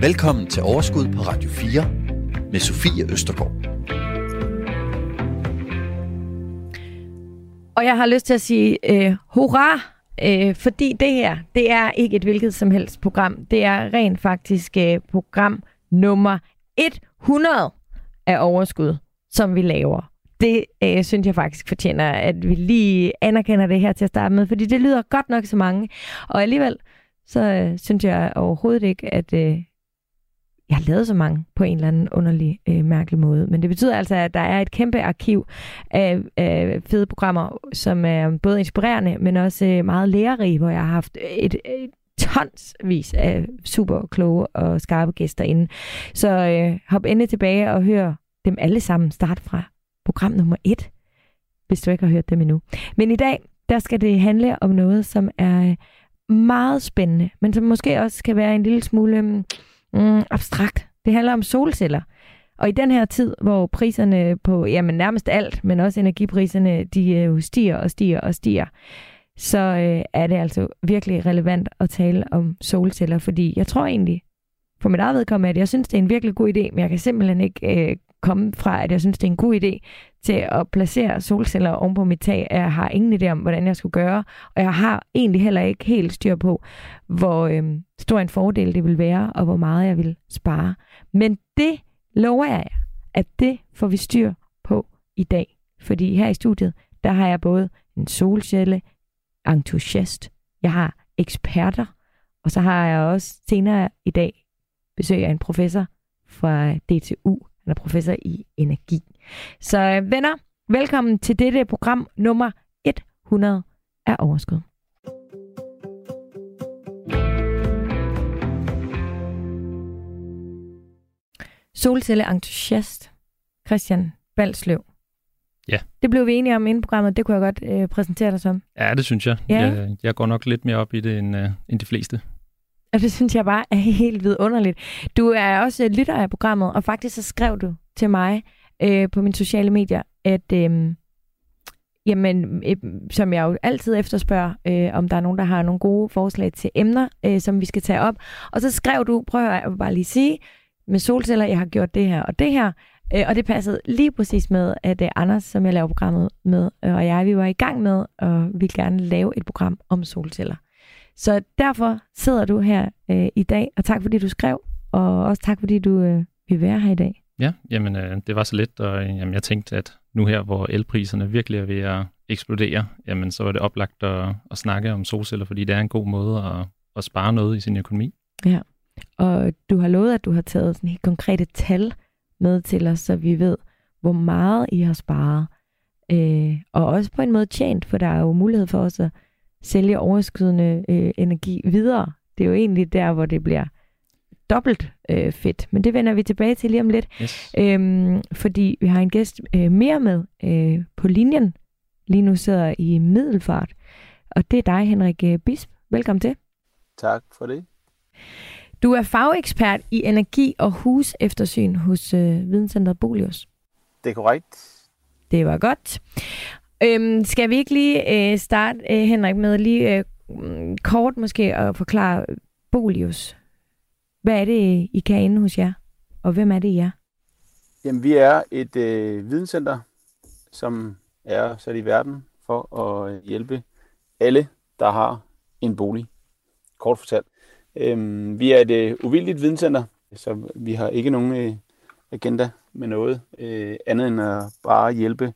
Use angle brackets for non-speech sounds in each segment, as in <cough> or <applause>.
Velkommen til Overskud på Radio 4 med Sofie Østergaard. Og jeg har lyst til at sige øh, hurra, øh, fordi det her, det er ikke et hvilket som helst program. Det er rent faktisk øh, program nummer 100 af Overskud, som vi laver. Det øh, synes jeg faktisk fortjener, at vi lige anerkender det her til at starte med, fordi det lyder godt nok så mange. Og alligevel, så øh, synes jeg overhovedet ikke, at øh, jeg har lavet så mange på en eller anden underlig, øh, mærkelig måde. Men det betyder altså, at der er et kæmpe arkiv af, af fede programmer, som er både inspirerende, men også øh, meget lærerige, hvor jeg har haft et, et tonsvis af super kloge og skarpe gæster inde. Så øh, hop endelig tilbage og hør dem alle sammen starte fra program nummer et, hvis du ikke har hørt dem endnu. Men i dag, der skal det handle om noget, som er øh, meget spændende, men som måske også kan være en lille smule mm, mm, abstrakt. Det handler om solceller. Og i den her tid, hvor priserne på jamen, nærmest alt, men også energipriserne, de øh, stiger og stiger og stiger, så øh, er det altså virkelig relevant at tale om solceller, fordi jeg tror egentlig, for mit eget vedkommende, at jeg synes, det er en virkelig god idé, men jeg kan simpelthen ikke øh, komme fra, at jeg synes, det er en god idé til at placere solceller oven på mit tag. Jeg har ingen idé om, hvordan jeg skulle gøre, og jeg har egentlig heller ikke helt styr på, hvor øhm, stor en fordel det vil være, og hvor meget jeg vil spare. Men det lover jeg jer, at det får vi styr på i dag. Fordi her i studiet, der har jeg både en solcelle, entusiast, jeg har eksperter, og så har jeg også senere i dag besøg af en professor fra DTU, han er professor i energi. Så øh, venner, velkommen til dette program nummer 100 af Overskud. Solcelle-entusiast Christian Balsløv. Ja. Det blev vi enige om inden programmet. Det kunne jeg godt øh, præsentere dig som. Ja, det synes jeg. Ja. Jeg, jeg går nok lidt mere op i det end, uh, end de fleste. <laughs> Og det synes jeg bare er helt vidunderligt. Du er også øh, lytter af programmet, og faktisk så skrev du til mig øh, på mine sociale medier, at øh, jamen, øh, som jeg jo altid efterspørger, øh, om der er nogen, der har nogle gode forslag til emner, øh, som vi skal tage op. Og så skrev du, prøv at høre, jeg bare lige sige, med solceller, jeg har gjort det her og det her, øh, og det passede lige præcis med, at øh, Anders, som jeg laver programmet med, øh, og jeg, vi var i gang med, og vi gerne lave et program om solceller. Så derfor sidder du her øh, i dag, og tak fordi du skrev, og også tak fordi du øh, vil være her i dag. Ja, jamen øh, det var så lidt, og øh, jamen, jeg tænkte, at nu her, hvor elpriserne virkelig er ved at eksplodere, jamen så var det oplagt at, at snakke om solceller, fordi det er en god måde at, at spare noget i sin økonomi. Ja, og du har lovet, at du har taget sådan helt konkrete tal med til os, så vi ved, hvor meget I har sparet. Øh, og også på en måde tjent, for der er jo mulighed for os at sælge overskydende øh, energi videre. Det er jo egentlig der, hvor det bliver dobbelt øh, fedt. Men det vender vi tilbage til lige om lidt. Yes. Øhm, fordi vi har en gæst øh, mere med øh, på linjen. Lige nu sidder i middelfart. Og det er dig, Henrik øh, Bisp. Velkommen til. Tak for det. Du er fagekspert i energi og huseftersyn hos øh, Videnscenteret Bolius. Det er korrekt. Det var godt. Øhm, skal vi ikke lige øh, starte, øh, Henrik, med lige øh, mm, kort måske at forklare Bolius? Hvad er det, I kan inde hos jer? Og hvem er det, I er? Jamen, vi er et øh, videnscenter, som er sat i verden for at øh, hjælpe alle, der har en bolig. Kort fortalt. Øhm, vi er et øh, uvildigt videnscenter, så vi har ikke nogen øh, agenda med noget øh, andet end at bare hjælpe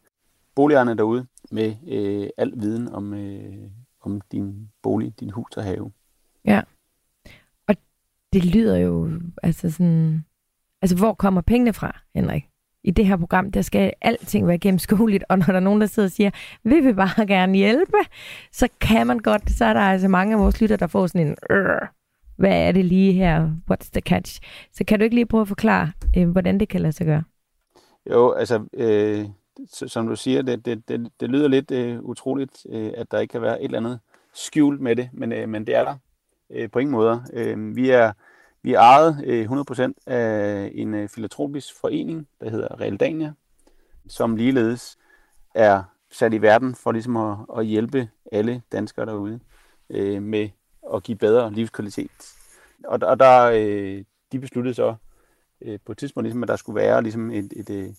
boligejerne derude med øh, al viden om, øh, om din bolig, din hus og have. Ja. Og det lyder jo altså sådan... Altså, hvor kommer pengene fra, Henrik? I det her program, der skal alting være gennemskueligt, og når der er nogen, der sidder og siger, vi vil bare gerne hjælpe, så kan man godt, så er der altså mange af vores lytter, der får sådan en, hvad er det lige her, what's the catch? Så kan du ikke lige prøve at forklare, øh, hvordan det kan lade sig gøre? Jo, altså, øh, som du siger, det, det, det, det lyder lidt øh, utroligt, øh, at der ikke kan være et eller andet skjult med det, men, øh, men det er der øh, på ingen måder. Øh, vi er vi er ejet øh, 100% af en øh, filantropisk forening, der hedder Realdania, som ligeledes er sat i verden for ligesom at, at hjælpe alle danskere derude øh, med at give bedre livskvalitet. Og, og der, øh, de besluttede så øh, på et tidspunkt, ligesom, at der skulle være ligesom et, et, et,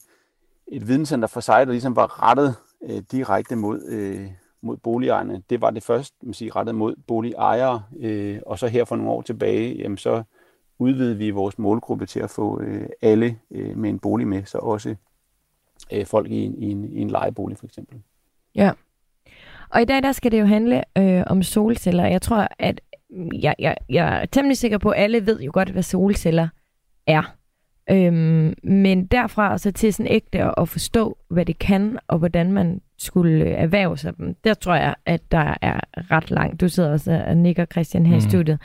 et videnscenter for sig, der ligesom var rettet øh, direkte mod, øh, mod boligejerne. Det var det først man siger, rettet mod boligejere, øh, og så her for nogle år tilbage, jamen, så udvidede vi vores målgruppe til at få øh, alle øh, med en bolig med, så også øh, folk i en, i, en, i en lejebolig for eksempel. Ja. Og i dag der skal det jo handle øh, om solceller. Jeg tror, at mm, jeg, jeg, jeg er temmelig sikker på, at alle ved jo godt, hvad solceller er. Øhm, men derfra og så til sådan ægte at forstå, hvad det kan, og hvordan man skulle erhverve sig dem, der tror jeg, at der er ret langt. Du sidder også og nikker Christian her mm. i studiet.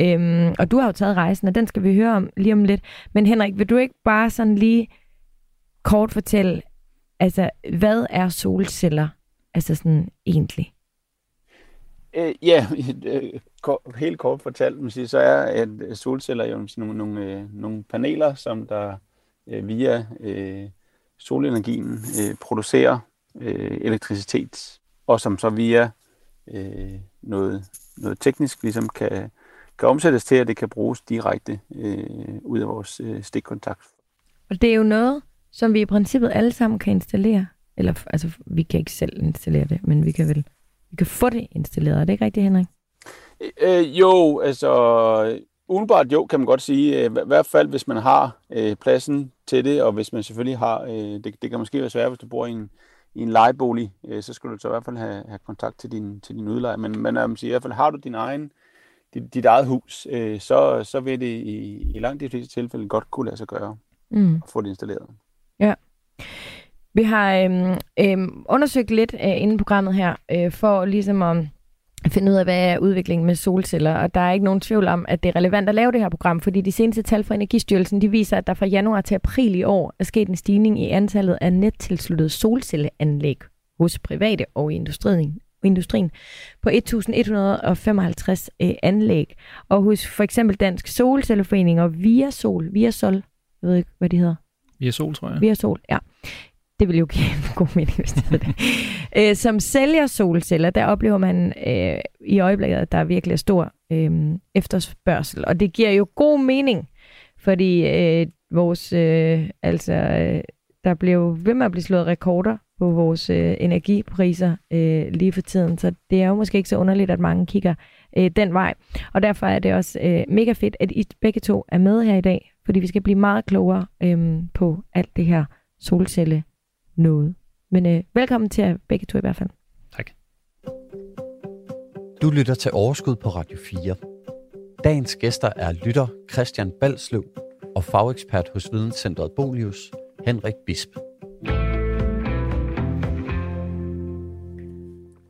Øhm, og du har jo taget rejsen, og den skal vi høre om lige om lidt. Men Henrik, vil du ikke bare sådan lige kort fortælle, altså, hvad er solceller altså sådan egentlig? Øh, ja, <laughs> øh, helt kort fortalt, sige, så er at øh, solceller jo nogle, nogle, øh, nogle paneler, som der øh, via øh, solenergien øh, producerer øh, elektricitet, og som så via øh, noget, noget teknisk ligesom kan, kan omsættes til, at det kan bruges direkte øh, ud af vores øh, stikkontakt. Og det er jo noget, som vi i princippet alle sammen kan installere. Eller altså, vi kan ikke selv installere det, men vi kan vel vi kan få det installeret. Er det ikke rigtigt, Henrik? Øh, jo, altså umiddelbart jo, kan man godt sige. I hvert fald, hvis man har øh, pladsen til det, og hvis man selvfølgelig har, øh, det, det kan måske være svært, hvis du bor i en, i en lejebolig, øh, så skal du så i hvert fald have, have kontakt til din, til din udlejer. Men, men man siger, i hvert fald har du din egen, dit, dit eget hus, øh, så, så vil det i, i langt de fleste tilfælde godt kunne lade sig gøre mm. at få det installeret. Vi har øhm, øhm, undersøgt lidt øh, inden programmet her, øh, for ligesom at finde ud af, hvad er udviklingen med solceller, og der er ikke nogen tvivl om, at det er relevant at lave det her program, fordi de seneste tal fra Energistyrelsen, de viser, at der fra januar til april i år er sket en stigning i antallet af nettilsluttede solcelleanlæg hos private og i industrien, industrien på 1.155 øh, anlæg. Og hos for eksempel Dansk Solcelleforening og Viasol, Viasol, jeg ved ikke, hvad de hedder. Viasol, tror jeg. Viasol, ja. Det vil jo give en <laughs> god mening, hvis det det. Øh, som sælger solceller, der oplever man øh, i øjeblikket, at der er virkelig stor øh, efterspørgsel. Og det giver jo god mening, fordi øh, vores, øh, altså, øh, der blev ved med at blive slået rekorder på vores øh, energipriser øh, lige for tiden. Så det er jo måske ikke så underligt, at mange kigger øh, den vej. Og derfor er det også øh, mega fedt, at I begge to er med her i dag, fordi vi skal blive meget klogere øh, på alt det her solcelle noget. Men øh, velkommen til at begge to i hvert fald. Tak. Du lytter til Overskud på Radio 4. Dagens gæster er lytter Christian Balsløv og fagekspert hos Videnscentret Bolius, Henrik Bisp.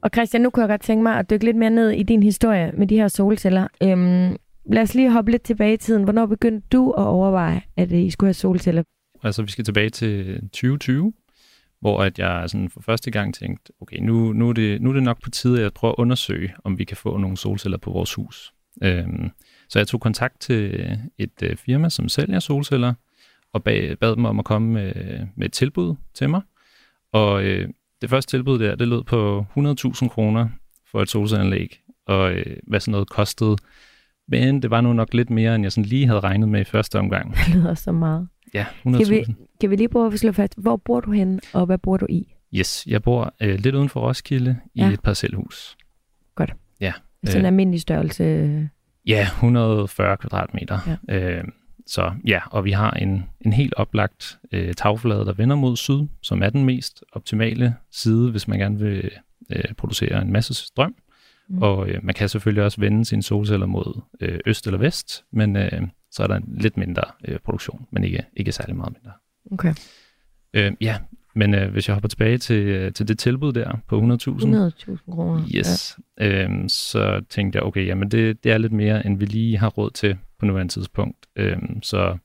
Og Christian, nu kunne jeg godt tænke mig at dykke lidt mere ned i din historie med de her solceller. Øhm, lad os lige hoppe lidt tilbage i tiden. Hvornår begyndte du at overveje, at I skulle have solceller? Altså, vi skal tilbage til 2020, hvor at jeg sådan for første gang tænkte, okay, nu, nu, er det, nu er det nok på tide, at jeg prøver at undersøge, om vi kan få nogle solceller på vores hus. Øhm, så jeg tog kontakt til et øh, firma, som sælger solceller, og bad, bad dem om at komme med, med et tilbud til mig. Og øh, det første tilbud der, det lød på 100.000 kroner for et solcelleanlæg, og øh, hvad sådan noget kostede. Men det var nu nok lidt mere, end jeg sådan lige havde regnet med i første omgang. <laughs> Det lyder så meget. Ja, 100.000. Kan vi, kan vi lige prøve at slå fast, hvor bor du henne, og hvad bor du i? Yes, jeg bor øh, lidt uden for Roskilde i ja. et parcelhus. Godt. Ja. Sådan en øh, almindelig størrelse? Ja, 140 kvadratmeter. Ja. Øh, så ja, og vi har en, en helt oplagt øh, tagflade, der vender mod syd, som er den mest optimale side, hvis man gerne vil øh, producere en masse strøm. Mm. Og øh, man kan selvfølgelig også vende sine solceller mod øh, øst eller vest, men øh, så er der en lidt mindre øh, produktion, men ikke, ikke særlig meget mindre. Okay. Øh, ja, men øh, hvis jeg hopper tilbage til, øh, til det tilbud der på 100.000 100.000 kroner. Yes. Ja. Øh, så tænkte jeg, okay, jamen det, det er lidt mere, end vi lige har råd til på nuværende tidspunkt. Øh, så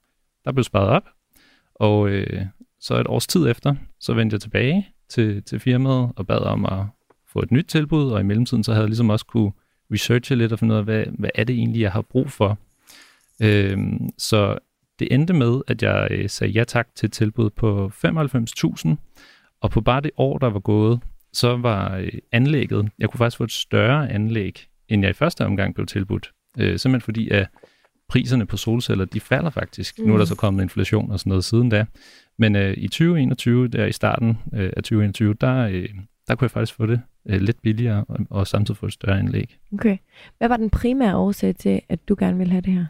der blev sparet op, og øh, så et års tid efter, så vendte jeg tilbage til, til firmaet og bad om at få et nyt tilbud, og i mellemtiden så havde jeg ligesom også kunne researche lidt og finde ud af, hvad, hvad er det egentlig, jeg har brug for. Øh, så det endte med, at jeg øh, sagde ja tak til et tilbud på 95.000, og på bare det år, der var gået, så var øh, anlægget, jeg kunne faktisk få et større anlæg, end jeg i første omgang blev tilbudt. Øh, simpelthen fordi, at priserne på solceller, de falder faktisk. Mm. Nu er der Mm. så kommet inflation og sådan noget siden da. Men øh, i 2021, der i starten øh, af 2021, der, øh, der kunne jeg faktisk få det øh, lidt billigere og, og samtidig få et større anlæg. Okay. Hvad var den primære årsag til, at du gerne ville have det her?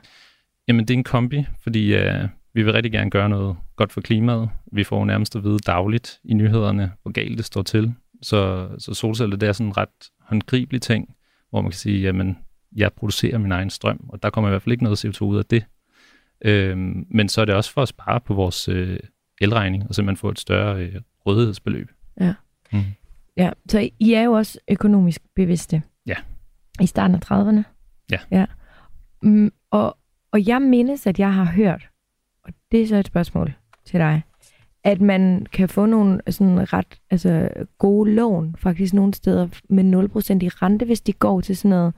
Jamen, det er en kombi, fordi øh, vi vil rigtig gerne gøre noget godt for klimaet. Vi får nærmest at vide dagligt i nyhederne, hvor galt det står til. Så, så solceller, det er sådan en ret håndgribelig ting, hvor man kan sige, jamen, jeg producerer min egen strøm, og der kommer i hvert fald ikke noget CO2 ud af det. Øhm, men så er det også for at spare på vores øh, elregning, og simpelthen få et større øh, rådighedsbeløb. Ja. Mm. Ja, så I er jo også økonomisk bevidste. Ja. I starten af 30'erne. Ja. ja. Mm, og, og jeg mindes, at jeg har hørt, og det er så et spørgsmål til dig, at man kan få nogle sådan ret altså, gode lån, faktisk nogle steder med 0% i rente, hvis de går til sådan noget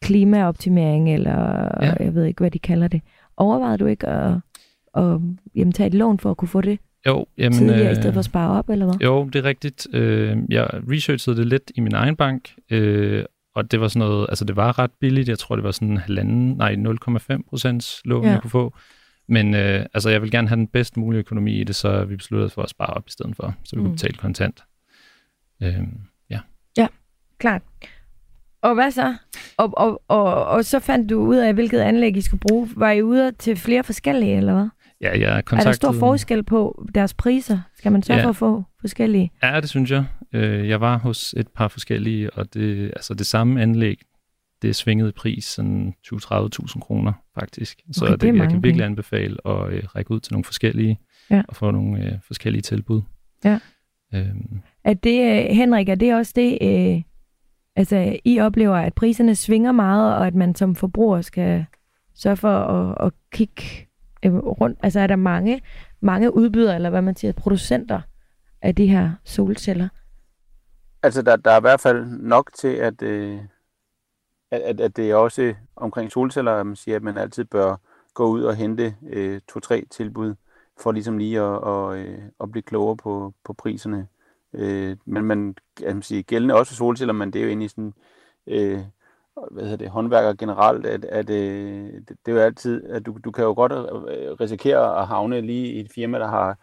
klimaoptimering, eller Ja. jeg ved ikke, hvad de kalder det. Overvejede du ikke at, at jamen, tage et lån for at kunne få det Jo, jamen, tidligere, i stedet for at spare op, eller hvad? Jo, det er rigtigt. Øh, jeg researchede det lidt i min egen bank, øh, og det var sådan noget, altså det var ret billigt. Jeg tror, det var sådan halvanden, nej 0,5 procents lån, Ja. jeg kunne få. Men øh, altså, jeg vil gerne have den bedst mulige økonomi i det, så vi besluttede for at spare op i stedet for, så vi mm. Kunne betale kontant. Øh, ja. Klart. Og hvad så? Og, og, og, og så fandt du ud af, hvilket anlæg I skulle bruge. Var I ude til flere forskellige, eller hvad? Ja, jeg Er der kontaktede... stor forskel på deres priser? Skal man sørge Ja. for at få forskellige? Ja, det synes jeg. Øh, jeg var hos et par forskellige, og det, altså det samme anlæg, det svingede pris sådan 20-30.000 kroner faktisk. Så Okay, det, det er jeg mange kan virkelig anbefale at øh, række ud til nogle forskellige, Ja. og få nogle øh, forskellige tilbud. Ja. Øhm, Er det, Henrik, er det også det, øh, altså I oplever, at priserne svinger meget, og at man som forbruger skal sørge for at, at kigge øh, rundt? Altså er der mange, mange udbydere, eller hvad man siger, producenter af de her solceller? Altså, der, der er i hvert fald nok til, at, øh, at, at, at det er også omkring solceller, at man siger, at man altid bør gå ud og hente øh, to-tre tilbud, for ligesom lige at, og, øh, at blive klogere på, på priserne. Øh, men man kan man sige, gældende også for solceller, men det er jo egentlig sådan, øh, hvad hedder det, håndværker generelt, at, at øh, det, det er jo altid, at du, du kan jo godt øh, risikere at havne lige i et firma, der har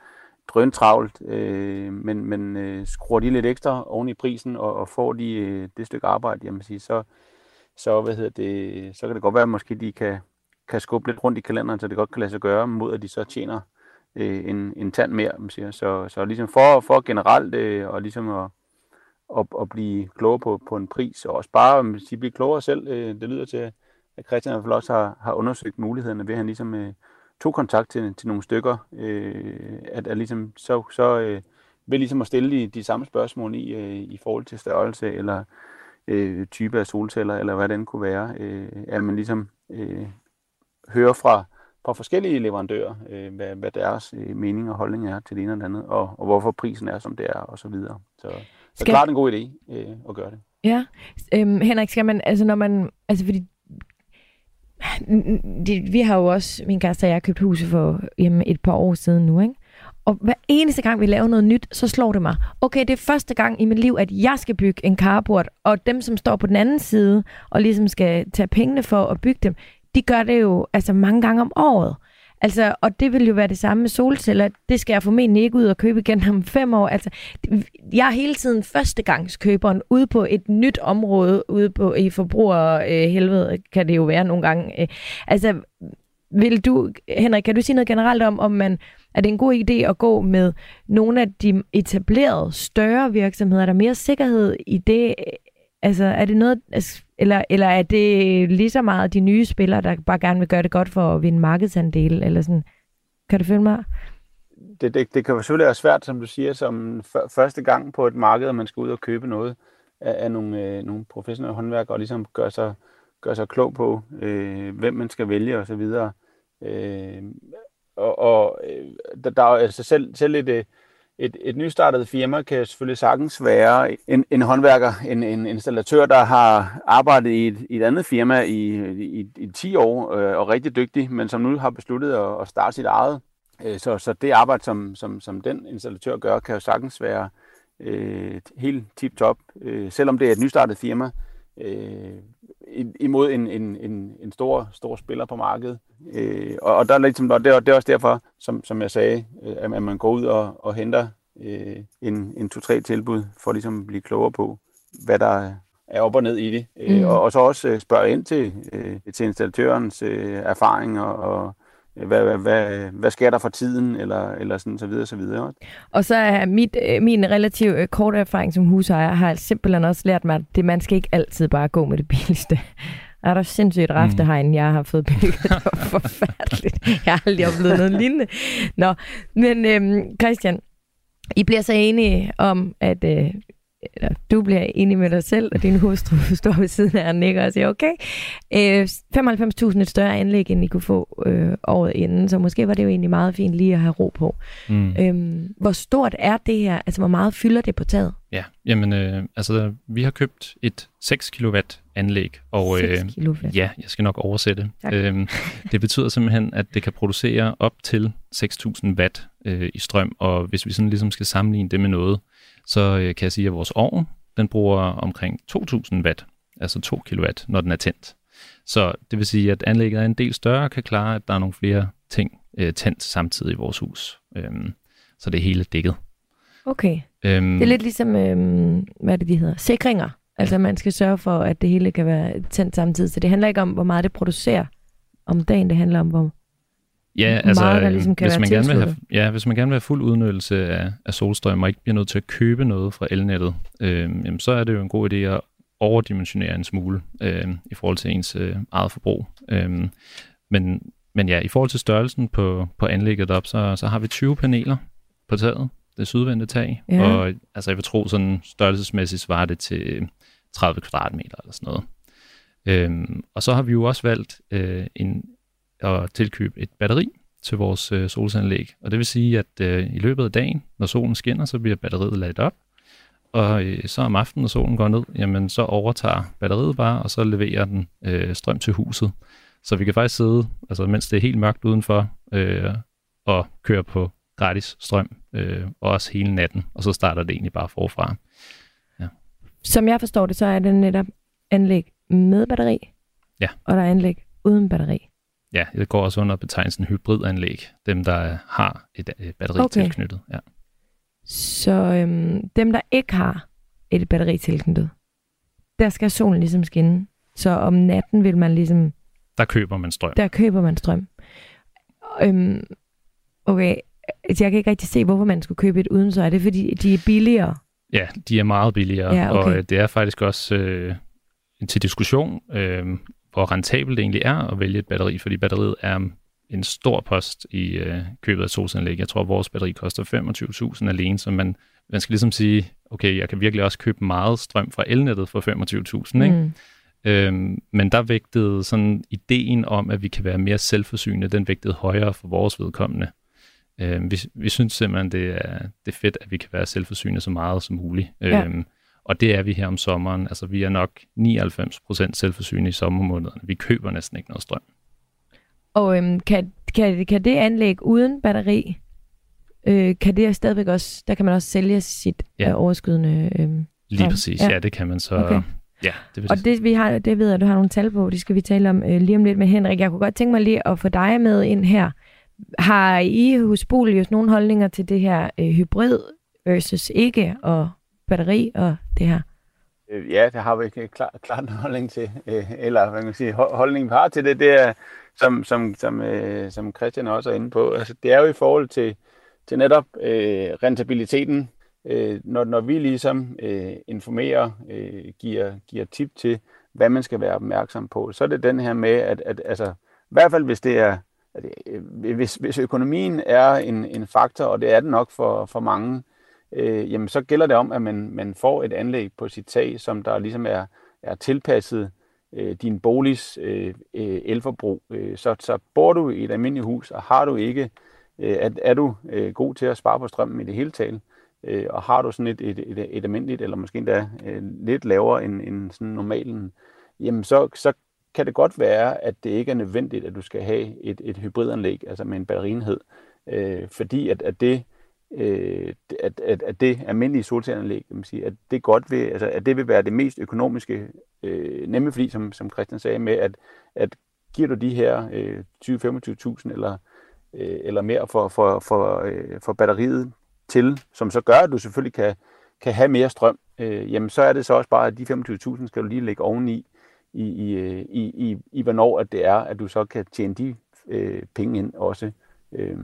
drøn travlt, øh, men, men øh, skruer de lidt ekstra oven i prisen og, og får de øh, det stykke arbejde, jamen sige, så, så, hvad hedder det, så kan det godt være, at måske de kan, kan skubbe lidt rundt i kalenderen, så det godt kan lade sig gøre, mod at de så tjener øh, en, en tand mere, man siger. Så, så ligesom for, for generelt øh, og ligesom at, at, at blive klogere på, på en pris, og også bare man siger, blive klogere selv. Øh, det lyder til, at Christian i hvert fald også har, har undersøgt mulighederne ved, at han ligesom øh, tog kontakt til, til nogle stykker, øh, at, at ligesom, så, så øh, ved ligesom at stille de, de samme spørgsmål i, øh, i forhold til størrelse, eller øh, type af solceller, eller hvad den kunne være, øh, at man ligesom øh, hører fra, fra forskellige leverandører, øh, hvad, hvad deres øh, mening og holdning er til det ene og det andet, og, og hvorfor prisen er, som det er, og så videre. Så, så Skal- klart en god idé øh, at gøre det. Ja, øhm, Henrik, skal man, altså når man, altså fordi, det, vi har jo også, min kæreste og jeg, købt huse for jamen, et par år siden nu, ikke? Og hver eneste gang, vi laver noget nyt, så slår det mig. Okay, det er første gang i mit liv, at jeg skal bygge en carport, og dem, som står på den anden side, og ligesom skal tage pengene for at bygge dem, de gør det jo altså mange gange om året. Altså, og det vil jo være det samme med solceller. Det skal jeg formentlig ikke ud og købe igen om fem år. Altså, jeg er hele tiden førstegangskøberen ude på et nyt område, ude på i forbrugerhelvede, øh, kan det jo være nogle gange. Øh, altså, vil du, Henrik, kan du sige noget generelt om, om man, er det en god idé at gå med nogle af de etablerede, større virksomheder? Er der mere sikkerhed i det? Altså, er det noget, altså, eller, eller er det lige så meget de nye spillere, der bare gerne vil gøre det godt for at vinde markedsandel? Eller sådan? Kan du følge mig? Det, det, det kan jo selvfølgelig være svært, som du siger, som f- første gang på et marked, at man skal ud og købe noget af, af nogle, øh, nogle professionelle håndværkere, og ligesom gøre sig, gøre sig klog på, øh, hvem man skal vælge og så videre. Øh, og og øh, der, der er altså selv, selv et, øh, et, et nystartet firma kan selvfølgelig sagtens være en, en håndværker, en, en installatør, der har arbejdet i et, i et andet firma i, i, i 10 år øh, og rigtig dygtig, men som nu har besluttet at, at starte sit eget. Øh, så, så det arbejde, som, som, som den installatør gør, kan jo sagtens være øh, helt tip-top, øh, selvom det er et nystartet firma. Øh, imod en, en, en, en stor, stor spiller på markedet. Øh, og, og der er ligesom, og det, er, det er også derfor, som, som jeg sagde, øh, at man går ud og, og henter øh, en, en to-tre tilbud, for ligesom at blive klogere på, hvad der er op og ned i det. Øh, mm. og, og så også øh, spørge ind til, øh, til installatørens øh, erfaring og, og hvad, hvad, hvad, hvad sker der for tiden, eller, eller sådan så videre, så videre. Og så er mit, øh, min relativt øh, korte erfaring som husejer, har simpelthen også lært mig, at det, man skal ikke altid bare gå med det billigste. <laughs> Er der sindssygt raftehegn, mm. jeg har fået bygget. Det var forfærdeligt. <laughs> Jeg har aldrig oplevet noget lignende. Nå, men øhm, Christian, I bliver så enige om, at øh, eller du bliver enig med dig selv, og din hustru <laughs> står ved siden af og nikker og siger, okay, øh, 95.000 et større anlæg, end I kunne få øh, året inden, så måske var det jo egentlig meget fint lige at have ro på. Mm. Øhm, hvor stort er det her? Altså, hvor meget fylder det på taget? Ja, jamen, øh, altså, vi har købt et 6 kW anlæg, og 6 kW. ja, jeg skal nok oversætte. Øhm, det betyder simpelthen, at det kan producere op til 6.000 watt øh, i strøm, og hvis vi sådan ligesom skal sammenligne det med noget, så øh, kan jeg sige, at vores ovn, den bruger omkring 2.000 watt, altså 2 kW, når den er tændt. Så det vil sige, at anlægget er en del større og kan klare, at der er nogle flere ting øh, tændt samtidig i vores hus. Øhm, så det er hele dækket. Okay. Øhm, det er lidt ligesom, øhm, hvad det, de hedder, sikringer. Altså man skal sørge for, at det hele kan være tændt samtidig. Så det handler ikke om, hvor meget det producerer om dagen. Det handler om, hvor, Ja, altså, meget, der ligesom kan hvis, man gerne vil have, ja, hvis man gerne vil have fuld udnyttelse af, af solstrøm og ikke bliver nødt til at købe noget fra elnettet, øh, jamen, så er det jo en god idé at overdimensionere en smule øh, i forhold til ens øh, eget forbrug. Øh, men, men ja, i forhold til størrelsen på, på anlægget op, så, så har vi 20 paneler på taget, det sydvendte tag, ja. og altså, jeg vil tro, sådan størrelsesmæssigt svarer det til 30 kvadratmeter eller sådan noget. Øhm, og så har vi jo også valgt øh, en, at tilkøbe et batteri til vores øh, solcelleanlæg. Og det vil sige, at øh, i løbet af dagen, når solen skinner, så bliver batteriet ladet op. Og øh, så om aftenen, når solen går ned, jamen så overtager batteriet bare, og så leverer den øh, strøm til huset. Så vi kan faktisk sidde, altså mens det er helt mørkt udenfor, øh, og køre på gratis strøm, øh, og også hele natten, og så starter det egentlig bare forfra. Ja. Som jeg forstår det, så er det netop anlæg med batteri, ja. og der er anlæg uden batteri. Ja, det går også under betegnelsen hybridanlæg, dem der har et, et batteri okay. tilknyttet. Ja. Så øhm, dem, der ikke har et batteri tilknyttet, der skal solen ligesom skinne. Så om natten vil man ligesom... Der køber man strøm. Der køber man strøm. Øhm, okay, altså jeg kan ikke rigtig se, hvorfor man skulle købe et uden, så er det fordi, de er billigere? Ja, de er meget billigere, ja, okay. og øh, det er faktisk også øh, til diskussion, øh, hvor rentabelt det egentlig er at vælge et batteri, fordi batteriet er en stor post i øh, købet af solcelleanlæg. Jeg tror, at vores batteri koster 25.000 alene, så man, man skal ligesom sige, okay, jeg kan virkelig også købe meget strøm fra elnettet for 25.000, ikke? Mm. Øhm, men der vægtede sådan ideen om, at vi kan være mere selvforsynende, den vægtede højere for vores vedkommende. Øhm, vi, vi synes simpelthen, det er, det er fedt, at vi kan være selvforsynende så meget som muligt. Ja. Og det er vi her om sommeren. Altså vi er nok 99% selvforsynende i sommermånederne. Vi køber næsten ikke noget strøm. Og øhm, kan, kan, kan det anlæg uden batteri, øh, kan det stadigvæk også, der kan man også sælge sit ja. øh, overskydende øh, Lige præcis, ja. ja, det kan man så. Okay. Ja, det og det, vi har, det ved jeg, du har nogle tal på, det skal vi tale om øh, lige om lidt med Henrik. Jeg kunne godt tænke mig lige at få dig med ind her. Har I hos Bolius nogle holdninger til det her øh, hybrid versus ikke, og batteri og det her? Øh, ja, det har vi ikke klart, klar en holdning til. Øh, eller hvad man kan sige, holdningen vi har til det, det er, som, som, som, øh, som Christian også er inde på, altså, det er jo i forhold til, til netop øh, rentabiliteten. Øh, når, når vi ligesom øh, informerer, øh, giver, giver tip til, hvad man skal være opmærksom på, så er det den her med, at, at altså, i hvert fald hvis det er, at, øh, hvis, hvis økonomien er en, en faktor, og det er den nok for, for mange, øh, jamen så gælder det om, at man, man får et anlæg på sit tag, som der ligesom er, er tilpasset øh, din boligs øh, øh elforbrug. Øh, så, så bor du i et almindeligt hus, og har du ikke, øh, er, er du øh, god til at spare på strømmen i det hele taget, øh, og har du sådan et, et, et, et almindeligt, eller måske endda øh, lidt lavere end, end sådan normalen, jamen så, så kan det godt være, at det ikke er nødvendigt, at du skal have et, et hybridanlæg, altså med en batterienhed, øh, fordi at, at det øh, at, at, at det almindelige solcelleanlæg, kan man sige, at det godt vil, altså, at det vil være det mest økonomiske øh, nemlig fordi som, som Christian sagde med, at, at giver du de her øh, 20-25.000 eller, øh, eller mere for, for, for, øh, for batteriet til, som så gør, at du selvfølgelig kan, kan have mere strøm, øh, jamen så er det så også bare, at de 25.000 skal du lige lægge oveni i, i, øh, i, i, i hvornår at det er, at du så kan tjene de øh, penge ind også. Øh,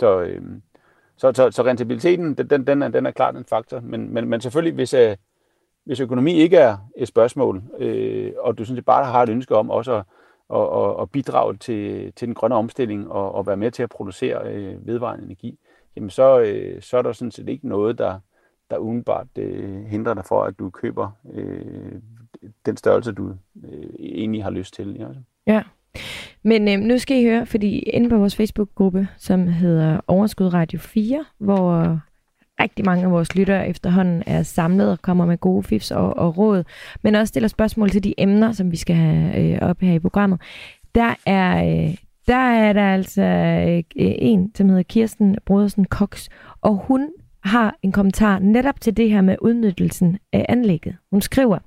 så, øh, så, så, så rentabiliteten, den, den, den, er, den er klart en faktor, men, men, men selvfølgelig, hvis, øh, hvis økonomi ikke er et spørgsmål, øh, og du sådan set bare har et ønske om også at, at, at, at bidrage til, til den grønne omstilling og, og være med til at producere øh, vedvarende energi, jamen så, øh, så er der sådan set ikke noget, der, der udenbart øh, hindrer dig for, at du køber øh, den størrelse, du øh, egentlig har lyst til. Ja. ja. Men øh, nu skal I høre, fordi inde på vores Facebook-gruppe, som hedder Overskud Radio 4, hvor rigtig mange af vores lyttere efterhånden er samlet og kommer med gode fifs og, og råd, men også stiller spørgsmål til de emner, som vi skal have øh, op her i programmet. Der er, øh, der er der altså øh, en, som hedder Kirsten Brodersen Cox, og hun har en kommentar netop til det her med udnyttelsen af anlægget. Hun skriver,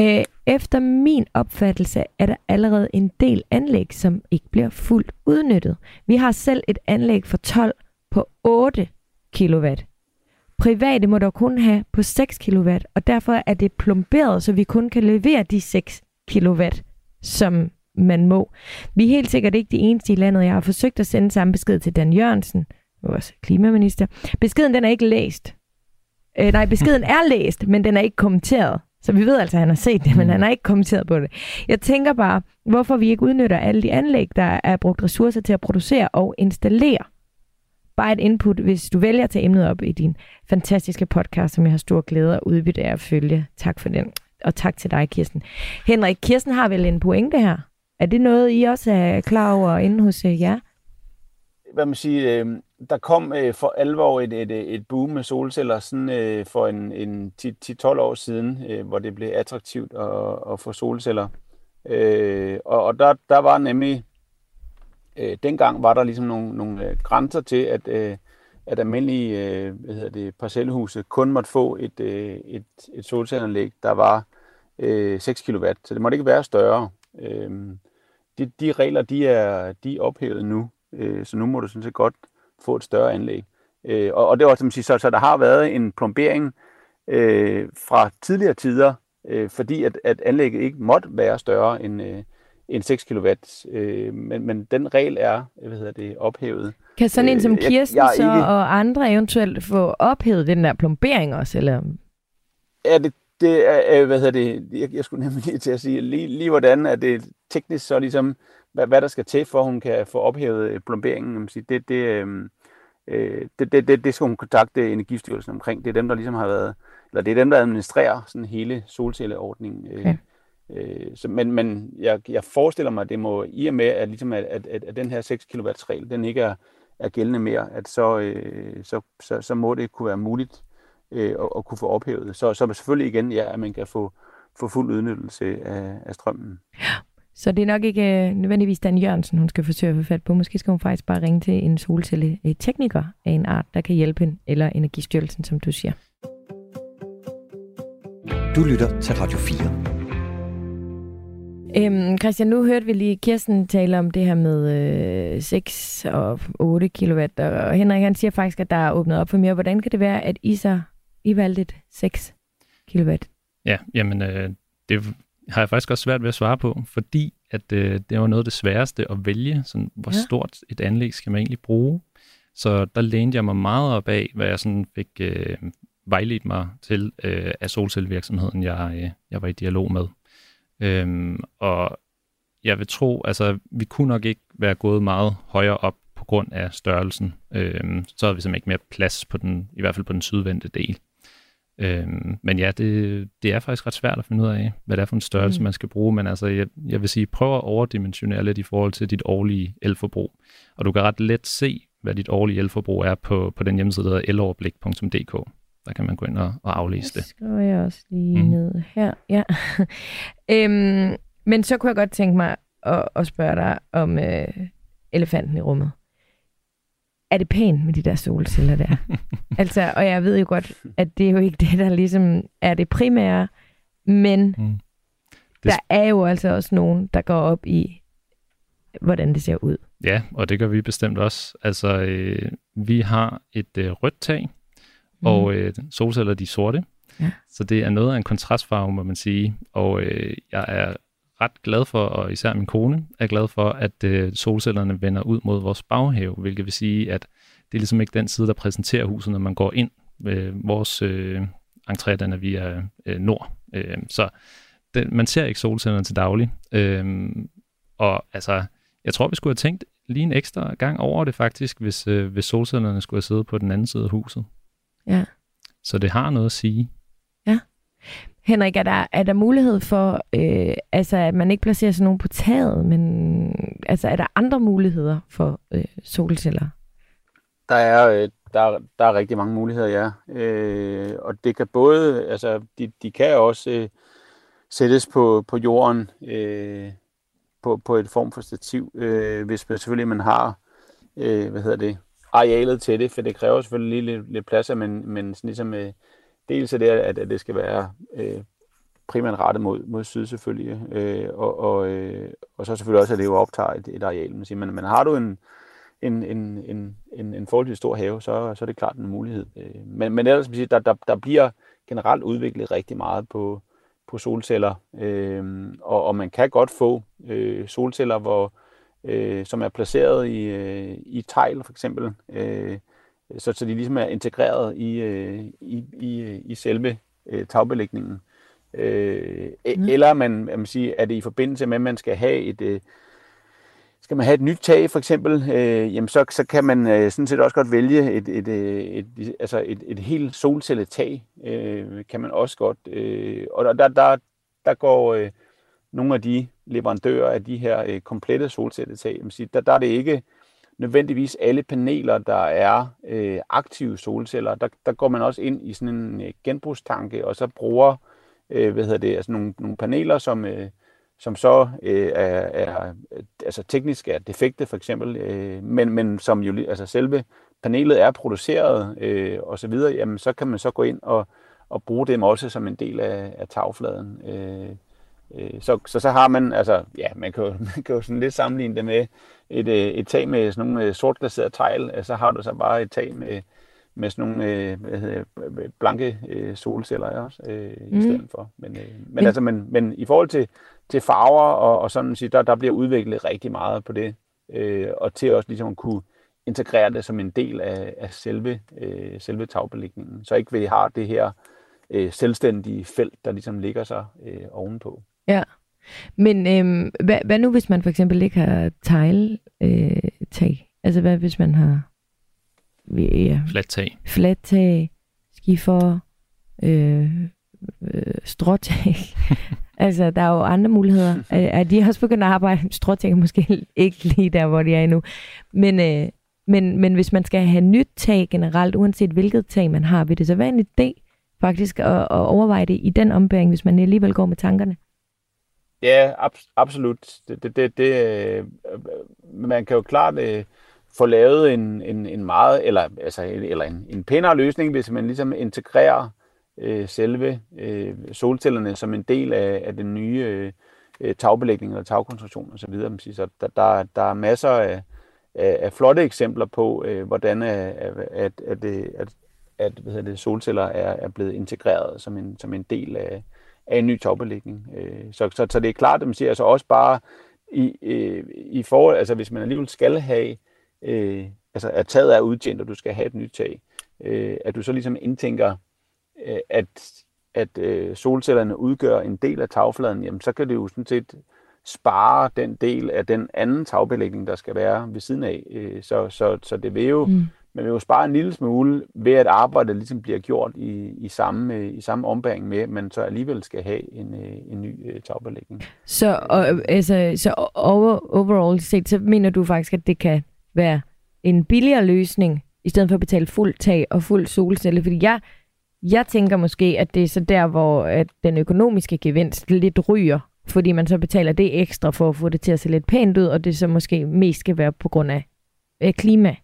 øh, efter min opfattelse er der allerede en del anlæg, som ikke bliver fuldt udnyttet. Vi har selv et anlæg for 12 på 8 kW. Private må dog kun have på 6 kW, og derfor er det plomberet, så vi kun kan levere de 6 kW, som man må. Vi er helt sikkert ikke de eneste i landet. Jeg har forsøgt at sende samme besked til Dan Jørgensen, vores klimaminister. Beskeden den er ikke læst. Øh, nej, beskeden er læst, men den er ikke kommenteret. Så vi ved altså, at han har set det, men han har ikke kommenteret på det. Jeg tænker bare, hvorfor vi ikke udnytter alle de anlæg, der er brugt ressourcer til at producere og installere. Bare et input, hvis du vælger at tage emnet op i din fantastiske podcast, som jeg har stor glæde og udbytte af at følge. Tak for den. Og tak til dig, Kirsten. Henrik, Kirsten har vel en pointe her? Er det noget, I også er klar over inde hos øh, jer? Hvad man siger, øh, der kom øh, for alvor et, et, et boom med solceller sådan, øh, for en, en 10-12 år siden, øh, hvor det blev attraktivt at, at få solceller. Øh, og og der, der var nemlig, øh, dengang var der ligesom nogle, nogle øh, grænser til, at, øh, at almindelige øh, hvad hedder det, parcelhuse kun måtte få et, øh, et, et solcelleranlæg, der var øh, 6 kW. Så det måtte ikke være større. Øh, de, de regler, de er, de er ophævet nu, øh, så nu må du sådan set godt få et større anlæg. Øh, og, og det var som siger, så, så der har været en plombering øh, fra tidligere tider, øh, fordi at, at anlægget ikke måtte være større end, øh, end 6 kW. Øh, men, men den regel er hvad hedder det, ophævet. Kan sådan en som øh, Kirsten jeg, jeg så ikke... og andre eventuelt få ophævet den der plombering også? Eller? Ja, det, det er, hvad hedder det, jeg, jeg skulle nemlig lige <laughs> til at sige, lige, lige hvordan er det teknisk så ligesom, hvad, hvad der skal til, for at hun kan få ophævet øh, plomberingen. Det, det, øhm, øh, det, det, det, det skal hun kontakte Energistyrelsen omkring. Det er dem, der ligesom har været, eller det er dem, der administrerer sådan hele solcelleordningen. Øh, okay. Øh, så, men men jeg, jeg forestiller mig, at det må, i og med, at, ligesom at, at, at, at den her 6 kW regel, den ikke er, er gældende mere, at så, øh, så, så, så må det kunne være muligt øh, at, at kunne få ophævet. Så, så selvfølgelig igen, ja, at man kan få, få fuld udnyttelse af, af strømmen. Ja. Så det er nok ikke uh, nødvendigvis Dan Jørgensen, hun skal forsøge at få fat på. Måske skal hun faktisk bare ringe til en solcelletekniker af en art, der kan hjælpe hende, eller Energistyrelsen, som du siger. Du lytter til Radio 4. Øhm, Christian, nu hørte vi lige Kirsten tale om det her med øh, 6 og 8 kW, og Henrik han siger faktisk, at der er åbnet op for mere. Hvordan kan det være, at I så I valgte et 6 kW? Ja, jamen øh, det har jeg faktisk også svært ved at svare på, fordi at øh, det var noget af det sværeste at vælge, sådan, hvor ja. stort et anlæg skal man egentlig bruge. Så der lænede jeg mig meget op af, hvad jeg sådan fik øh, vejledt mig til øh, af solcellevirksomheden, jeg, øh, jeg var i dialog med. Øhm, og jeg vil tro, altså vi kunne nok ikke være gået meget højere op på grund af størrelsen. Øhm, så havde vi simpelthen ikke mere plads på den, i hvert fald på den sydvendte del. Øhm, men ja, det, det er faktisk ret svært at finde ud af, hvad det er for en størrelse, mm. man skal bruge. Men altså, jeg, jeg vil sige, prøv at overdimensionere lidt i forhold til dit årlige elforbrug. Og du kan ret let se, hvad dit årlige elforbrug er på, på den hjemmeside, der hedder eloverblik.dk. Der kan man gå ind og, og aflæse det. Det skriver jeg også lige mm. ned her. Ja. <laughs> øhm, men så kunne jeg godt tænke mig at, at spørge dig om øh, elefanten i rummet. Er det pænt med de der solceller der? <laughs> altså, og jeg ved jo godt, at det er jo ikke det, der ligesom er det primære, men mm. det... der er jo altså også nogen, der går op i, hvordan det ser ud. Ja, og det gør vi bestemt også. Altså, øh, vi har et øh, rødt tag, mm. og øh, solceller de er sorte. Ja. Så det er noget af en kontrastfarve, må man sige. Og øh, jeg er ret glad for, og især min kone er glad for, at øh, solcellerne vender ud mod vores baghave, hvilket vil sige, at det er ligesom ikke den side, der præsenterer huset, når man går ind. Øh, vores øh, entré, den er via øh, nord. Øh, så det, man ser ikke solcellerne til daglig. Øh, og altså, jeg tror, vi skulle have tænkt lige en ekstra gang over det faktisk, hvis, øh, hvis solcellerne skulle have siddet på den anden side af huset. Ja. Så det har noget at sige. Henrik, er der, er der mulighed for, øh, altså, at man ikke placerer sådan nogen på taget, men altså, er der andre muligheder for øh, solceller? Der er, øh, der, der er rigtig mange muligheder, ja. Øh, og det kan både, altså, de, de kan også øh, sættes på, på jorden øh, på, på et form for stativ, øh, hvis man selvfølgelig man har, øh, hvad hedder det, arealet til det, for det kræver selvfølgelig lige lidt, lidt plads, men, men sådan ligesom, øh, dels er det, at, at det skal være øh, primært rettet mod, mod syd selvfølgelig, øh, og, og, øh, og så selvfølgelig også, at det jo optager et, et areal. Man, siger, men, men har du en, en, en, en, en, en forholdsvis stor have, så, så er det klart en mulighed. Øh, men, men ellers, siger, der, der, der bliver generelt udviklet rigtig meget på, på solceller, øh, og, og man kan godt få øh, solceller, hvor, øh, som er placeret i, øh, i tegl for eksempel, øh, så, så de ligesom er integreret i, øh, i, i, i selve øh, tagbelægningen. Øh, mm. Eller man, man sige, er det i forbindelse med, at man skal have et, øh, skal man have et nyt tag for eksempel, øh, jamen så, så kan man øh, sådan set også godt vælge et, et, øh, et, et, altså et, et helt solcelletag, øh, kan man også godt. Øh, og der, der, der går øh, nogle af de leverandører af de her øh, komplette solcelletag, sige, der, der er det ikke nødvendigvis alle paneler, der er øh, aktive solceller. Der, der går man også ind i sådan en øh, genbrugstanke, og så bruger øh, hvad hedder det, altså nogle, nogle paneler, som, øh, som så øh, er, er altså teknisk er defekte for eksempel, øh, men, men som jo altså selve panelet er produceret øh, og så videre, jamen så kan man så gå ind og, og bruge dem også som en del af, af tagfladen. Øh, øh, så, så så har man, altså ja, man kan jo, <laughs> man kan jo sådan lidt sammenligne det med et, øh, et tag med sådan nogle øh, sortglaserede tegl, så har du så bare et tag med, med sådan nogle øh, hvad hedder, blanke øh, solceller også, øh, mm. i stedet for. Men, øh, men, men, altså, men, men i forhold til, til farver og, og sådan der, der bliver udviklet rigtig meget på det, øh, og til også ligesom at kunne integrere det som en del af, af selve, øh, selve tagbelægningen. Så ikke vi har det her øh, selvstændige felt, der ligesom ligger sig øh, ovenpå. Ja, men øh, hvad, hvad nu hvis man for eksempel ikke har tegle øh, tag? Altså hvad hvis man har ja, flat tag, flat tag skifer, øh, øh, stråtag. <laughs> altså, der er jo andre muligheder. er, er de også begyndt at arbejde? <laughs> Stråtag måske ikke lige der, hvor de er nu. Men, øh, men, men hvis man skal have nyt tag generelt, uanset hvilket tag man har, vil det så være en idé faktisk at, at overveje det i den ombæring, hvis man alligevel går med tankerne? Ja, ab- absolut. Det, det, det, det, øh, man kan jo klart øh, få lavet en, en, en meget, eller, altså, eller en, en pænere løsning, hvis man ligesom integrerer øh, selve øh, solcellerne som en del af, af den nye øh, tagbelægning eller tagkonstruktion osv. Så, så der, der, der er masser af, af, af flotte eksempler på, øh, hvordan at, at, at, at, at hvad hedder det, solceller er, er blevet integreret som en, som en del af, af en ny tagbelægning. Øh, så, så, så det er klart, at man siger altså også bare i, øh, i forhold, altså hvis man alligevel skal have, øh, altså at taget er udtjent, og du skal have et nyt tag, øh, at du så ligesom indtænker, øh, at, at øh, solcellerne udgør en del af tagfladen, jamen så kan det jo sådan set spare den del af den anden tagbelægning, der skal være ved siden af. Øh, så, så, så det vil jo, mm man vil jo spare en lille smule ved, at arbejdet ligesom bliver gjort i, i, samme, i samme ombæring med, men så alligevel skal have en, øh, en ny øh, tagbelægning. Så, og, altså, så over, overall set, så mener du faktisk, at det kan være en billigere løsning, i stedet for at betale fuld tag og fuld solcelle? Fordi jeg, jeg tænker måske, at det er så der, hvor at den økonomiske gevinst lidt ryger, fordi man så betaler det ekstra for at få det til at se lidt pænt ud, og det så måske mest skal være på grund af klima.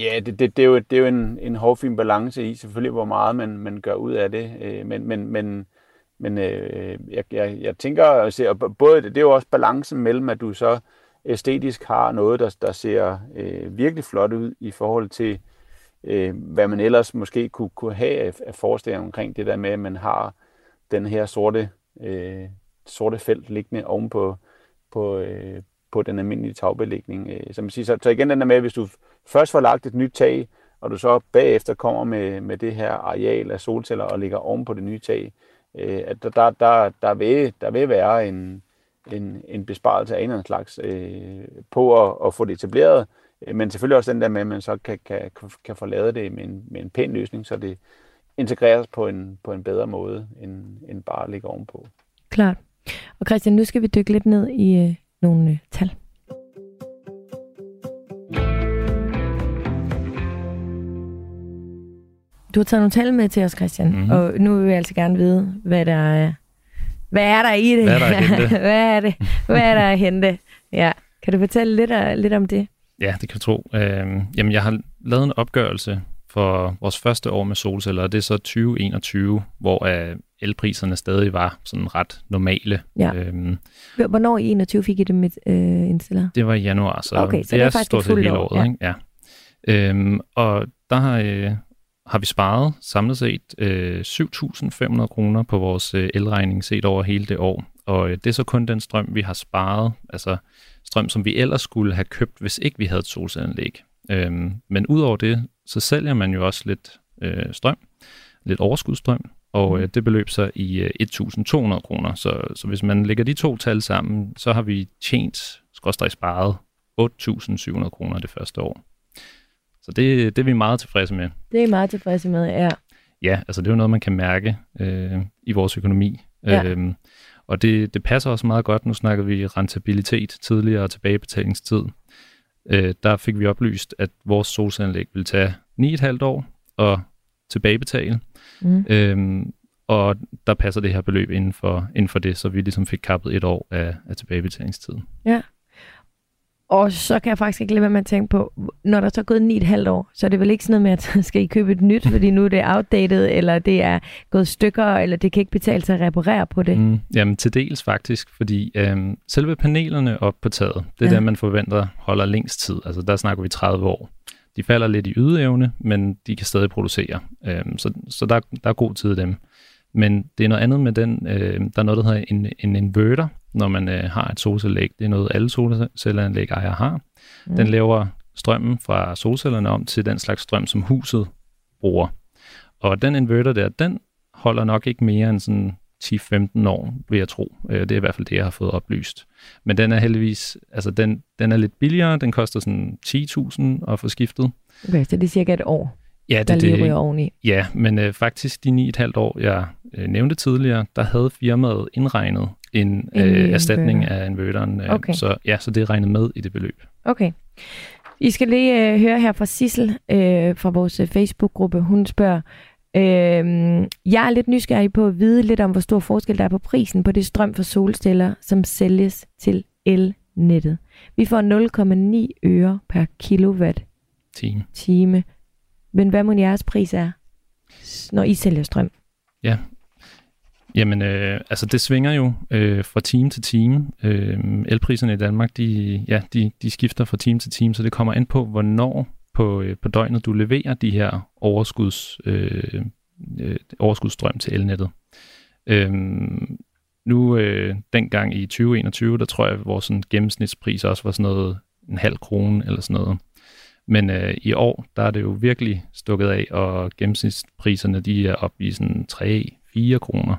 Ja, det, det, det, er jo, det er jo en, en hårfin balance i, selvfølgelig, hvor meget man, man gør ud af det. Øh, men men, men, men øh, jeg, jeg, jeg tænker, at både, det det er jo også balancen mellem, at du så æstetisk har noget, der, der ser øh, virkelig flot ud i forhold til, øh, hvad man ellers måske kunne, kunne have af, af forestillinger omkring det der med, at man har den her sorte, øh, sorte felt liggende ovenpå på, øh, på den almindelige tagbelægning. Øh, så, man siger, så, så igen den der med, hvis du først får lagt et nyt tag, og du så bagefter kommer med, med det her areal af solceller og ligger oven på det nye tag, øh, at der, der, der, der, vil, der vil være en, en, en besparelse af en eller anden slags øh, på at, at få det etableret, øh, men selvfølgelig også den der med, at man så kan, kan, kan få lavet det med en, med en pæn løsning, så det integreres på en, på en bedre måde, end, end bare at ligge ovenpå. Klart. Og Christian, nu skal vi dykke lidt ned i øh, nogle øh, tal. Du har taget nogle tal med til os, Christian, mm-hmm. og nu vil jeg altså gerne vide, hvad der er, hvad er der i det? Hvad er der at hente? <laughs> hvad er det? Hvad er der at hente? Ja. Kan du fortælle lidt, lidt om det? Ja, det kan jeg tro. Øhm, jamen, jeg har lavet en opgørelse for vores første år med solceller, og det er så 2021, hvor uh, elpriserne stadig var sådan ret normale. Ja. Øhm, Hvornår i 21 fik I det med øh, indstiller? Det var i januar, så, okay, så det, det er, er stort set hele året. Ja. Ikke? Ja. Øhm, og der har, øh, har vi sparet samlet set øh, 7.500 kroner på vores øh, elregning set over hele det år. Og øh, det er så kun den strøm, vi har sparet, altså strøm, som vi ellers skulle have købt, hvis ikke vi havde et solcelleanlæg. Øhm, men udover det, så sælger man jo også lidt øh, strøm, lidt overskudsstrøm, og mm. øh, det beløb sig i øh, 1.200 kroner. Så, så hvis man lægger de to tal sammen, så har vi tjent, skråstrej sparet, 8.700 kroner det første år. Så det, det er vi meget tilfredse med. Det er meget tilfredse med, ja. Ja, altså det er jo noget, man kan mærke øh, i vores økonomi. Ja. Øhm, og det, det passer også meget godt. Nu snakker vi rentabilitet tidligere og tilbagebetalingstid. Øh, der fik vi oplyst, at vores solcelleanlæg vil tage 9,5 år at tilbagebetale. Mm. Øhm, og der passer det her beløb inden for, inden for det, så vi ligesom fik kappet et år af, af tilbagebetalingstiden. Ja. Og så kan jeg faktisk ikke lade være med at tænke på, når der så er gået ni et halvt år, så er det vel ikke sådan noget med, at <laughs> skal I købe et nyt, fordi nu er det outdated, eller det er gået stykker, eller det kan ikke betale sig at reparere på det? Mm, jamen til dels faktisk, fordi øhm, selve panelerne op på taget, det er ja. det, man forventer holder længst tid. Altså der snakker vi 30 år. De falder lidt i ydeevne, men de kan stadig producere. Øhm, så så der, der er god tid i dem. Men det er noget andet med den, øh, der er noget, der hedder en, en inverter, når man øh, har et solcelleanlæg. Det er noget, alle solcelleanlæg ejere har. Mm. Den laver strømmen fra solcellerne om til den slags strøm, som huset bruger. Og den inverter der, den holder nok ikke mere end sådan 10-15 år, vil jeg tro. Øh, det er i hvert fald det, jeg har fået oplyst. Men den er heldigvis, altså den, den er lidt billigere. Den koster sådan 10.000 at få skiftet. Okay, så det er cirka et år, ja, det, der lige ryger oveni. Ja, men øh, faktisk de 9,5 år, jeg øh, nævnte tidligere, der havde firmaet indregnet en, en øh, erstatning af inverteren. Øh, okay. Så ja, så det er regnet med i det beløb. Okay. I skal lige øh, høre her fra Sissel øh, fra vores øh, Facebook-gruppe. Hun spørger, øh, jeg er lidt nysgerrig på at vide lidt om, hvor stor forskel der er på prisen på det strøm for solceller, som sælges til elnettet. Vi får 0,9 øre per kilowatt time. time. Men hvad må jeres pris er, når I sælger strøm? Ja, Jamen, øh, altså det svinger jo øh, fra time til time. Øh, elpriserne i Danmark, de, ja, de, de skifter fra time til time, så det kommer an på, hvornår på, øh, på døgnet du leverer de her overskuds, øh, øh, overskudsstrøm til elnettet. Øh, nu, øh, dengang i 2021, der tror jeg, at vores sådan, gennemsnitspris også var sådan noget en halv krone eller sådan noget. Men øh, i år, der er det jo virkelig stukket af, og gennemsnitspriserne, de er op i sådan 3-4 kroner.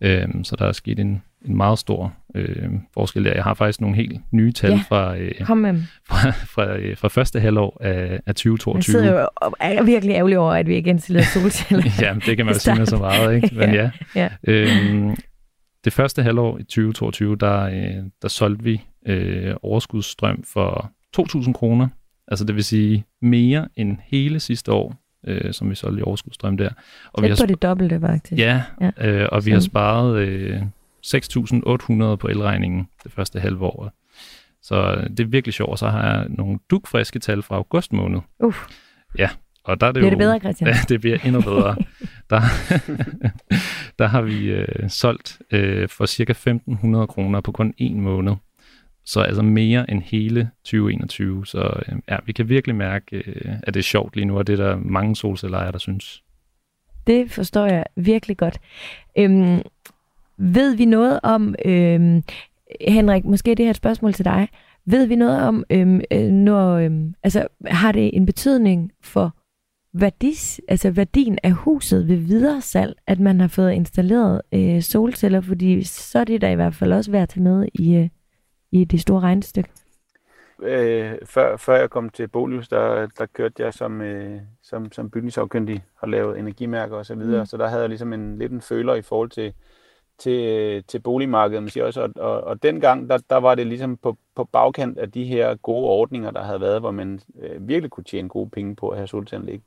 Øhm, så der er sket en, en meget stor øh, forskel der. Jeg har faktisk nogle helt nye tal ja, fra, øh, <laughs> fra, fra, øh, fra første halvår af, af 2022. Jeg sidder jo og er virkelig ærgerlig over, at vi ikke installerede solceller. <laughs> ja, det kan man jo sige med så meget, ikke? Men <laughs> ja. ja. Øhm, det første halvår i 2022, der, øh, der solgte vi øh, overskudsstrøm for 2.000 kroner. Altså det vil sige mere end hele sidste år øh, som vi solgte i overskudstrøm der. Og vi har på det dobbelte, faktisk. Ja, ja. Øh, og vi har sparet øh, 6.800 på elregningen det første halve år. Så det er virkelig sjovt. Så har jeg nogle dukfriske tal fra august måned. Uh. Ja, og der er det Bliver jo... det bedre, Christian? <laughs> Ja, det bliver endnu bedre. der, <laughs> der har vi øh, solgt øh, for cirka 1.500 kroner på kun en måned. Så altså mere end hele 2021. Så øh, ja, vi kan virkelig mærke, øh, at det er sjovt lige nu, og det er der mange solcelleejere, der synes. Det forstår jeg virkelig godt. Øhm, ved vi noget om, øhm, Henrik, måske det her et spørgsmål til dig. Ved vi noget om, øhm, øh, når, øhm, altså, har det en betydning for værdis, altså værdien af huset ved videre salg, at man har fået installeret øh, solceller, fordi så er det da i hvert fald også værd at tage med i, øh, i det store regnestykke. Øh, før, før jeg kom til Bolius, der, der kørte jeg som, øh, som, som bygningsafkyndig og lavet energimærker osv., så, videre. Mm. så der havde jeg ligesom en, lidt en føler i forhold til, til, til boligmarkedet, man siger også, og, og, og dengang, der, der var det ligesom på, på bagkant af de her gode ordninger, der havde været, hvor man øh, virkelig kunne tjene gode penge på at have solcelleanlæg.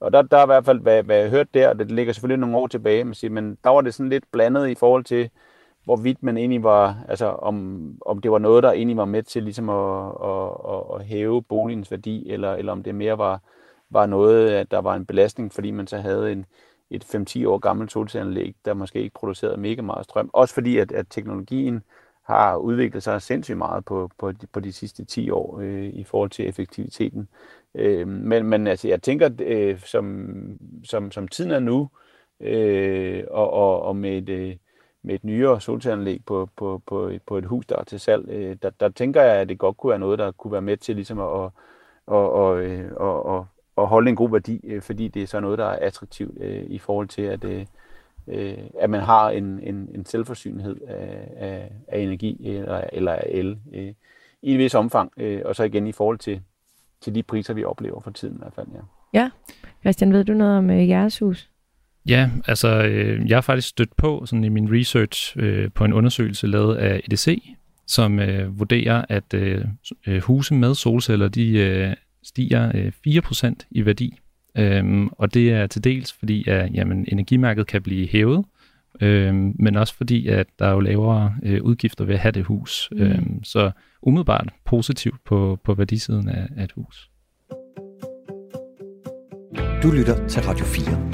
Og der, der er i hvert fald, hvad, hvad jeg hørte der, det ligger selvfølgelig nogle år tilbage, man siger, men der var det sådan lidt blandet i forhold til, hvorvidt man egentlig var, altså om, om det var noget, der egentlig var med til ligesom at, at, at, at hæve boligens værdi, eller, eller om det mere var, var noget, at der var en belastning, fordi man så havde en, et 5-10 år gammelt solcelleanlæg, der måske ikke producerede mega meget strøm. Også fordi, at, at teknologien har udviklet sig sindssygt meget på, på, de, på de sidste 10 år øh, i forhold til effektiviteten. Øh, men, men altså, jeg tænker, øh, som, som, som tiden er nu, øh, og, og, og med et, øh, med et nyere solcelleanlæg på, på, på, på et hus, der er til salg, øh, der, der tænker jeg, at det godt kunne være noget, der kunne være med til ligesom at, at, at, at, at, at, at holde en god værdi, øh, fordi det er så noget, der er attraktivt øh, i forhold til, at, øh, øh at man har en, en, en selvforsynlighed af, af, af energi eller, eller af el øh, i et vis omfang, øh, og så igen i forhold til, til de priser, vi oplever for tiden i hvert fald. Ja. Ja. Christian, ved du noget om øh, jeres hus? Ja, altså øh, jeg har faktisk stødt på sådan i min research øh, på en undersøgelse lavet af EDC, som øh, vurderer, at øh, huse med solceller, de øh, stiger øh, 4% i værdi. Øhm, og det er til dels fordi, at jamen, energimærket kan blive hævet, øhm, men også fordi, at der er jo lavere øh, udgifter ved at have det hus. Mm. Øhm, så umiddelbart positivt på, på værdisiden af, af et hus. Du lytter til Radio 4.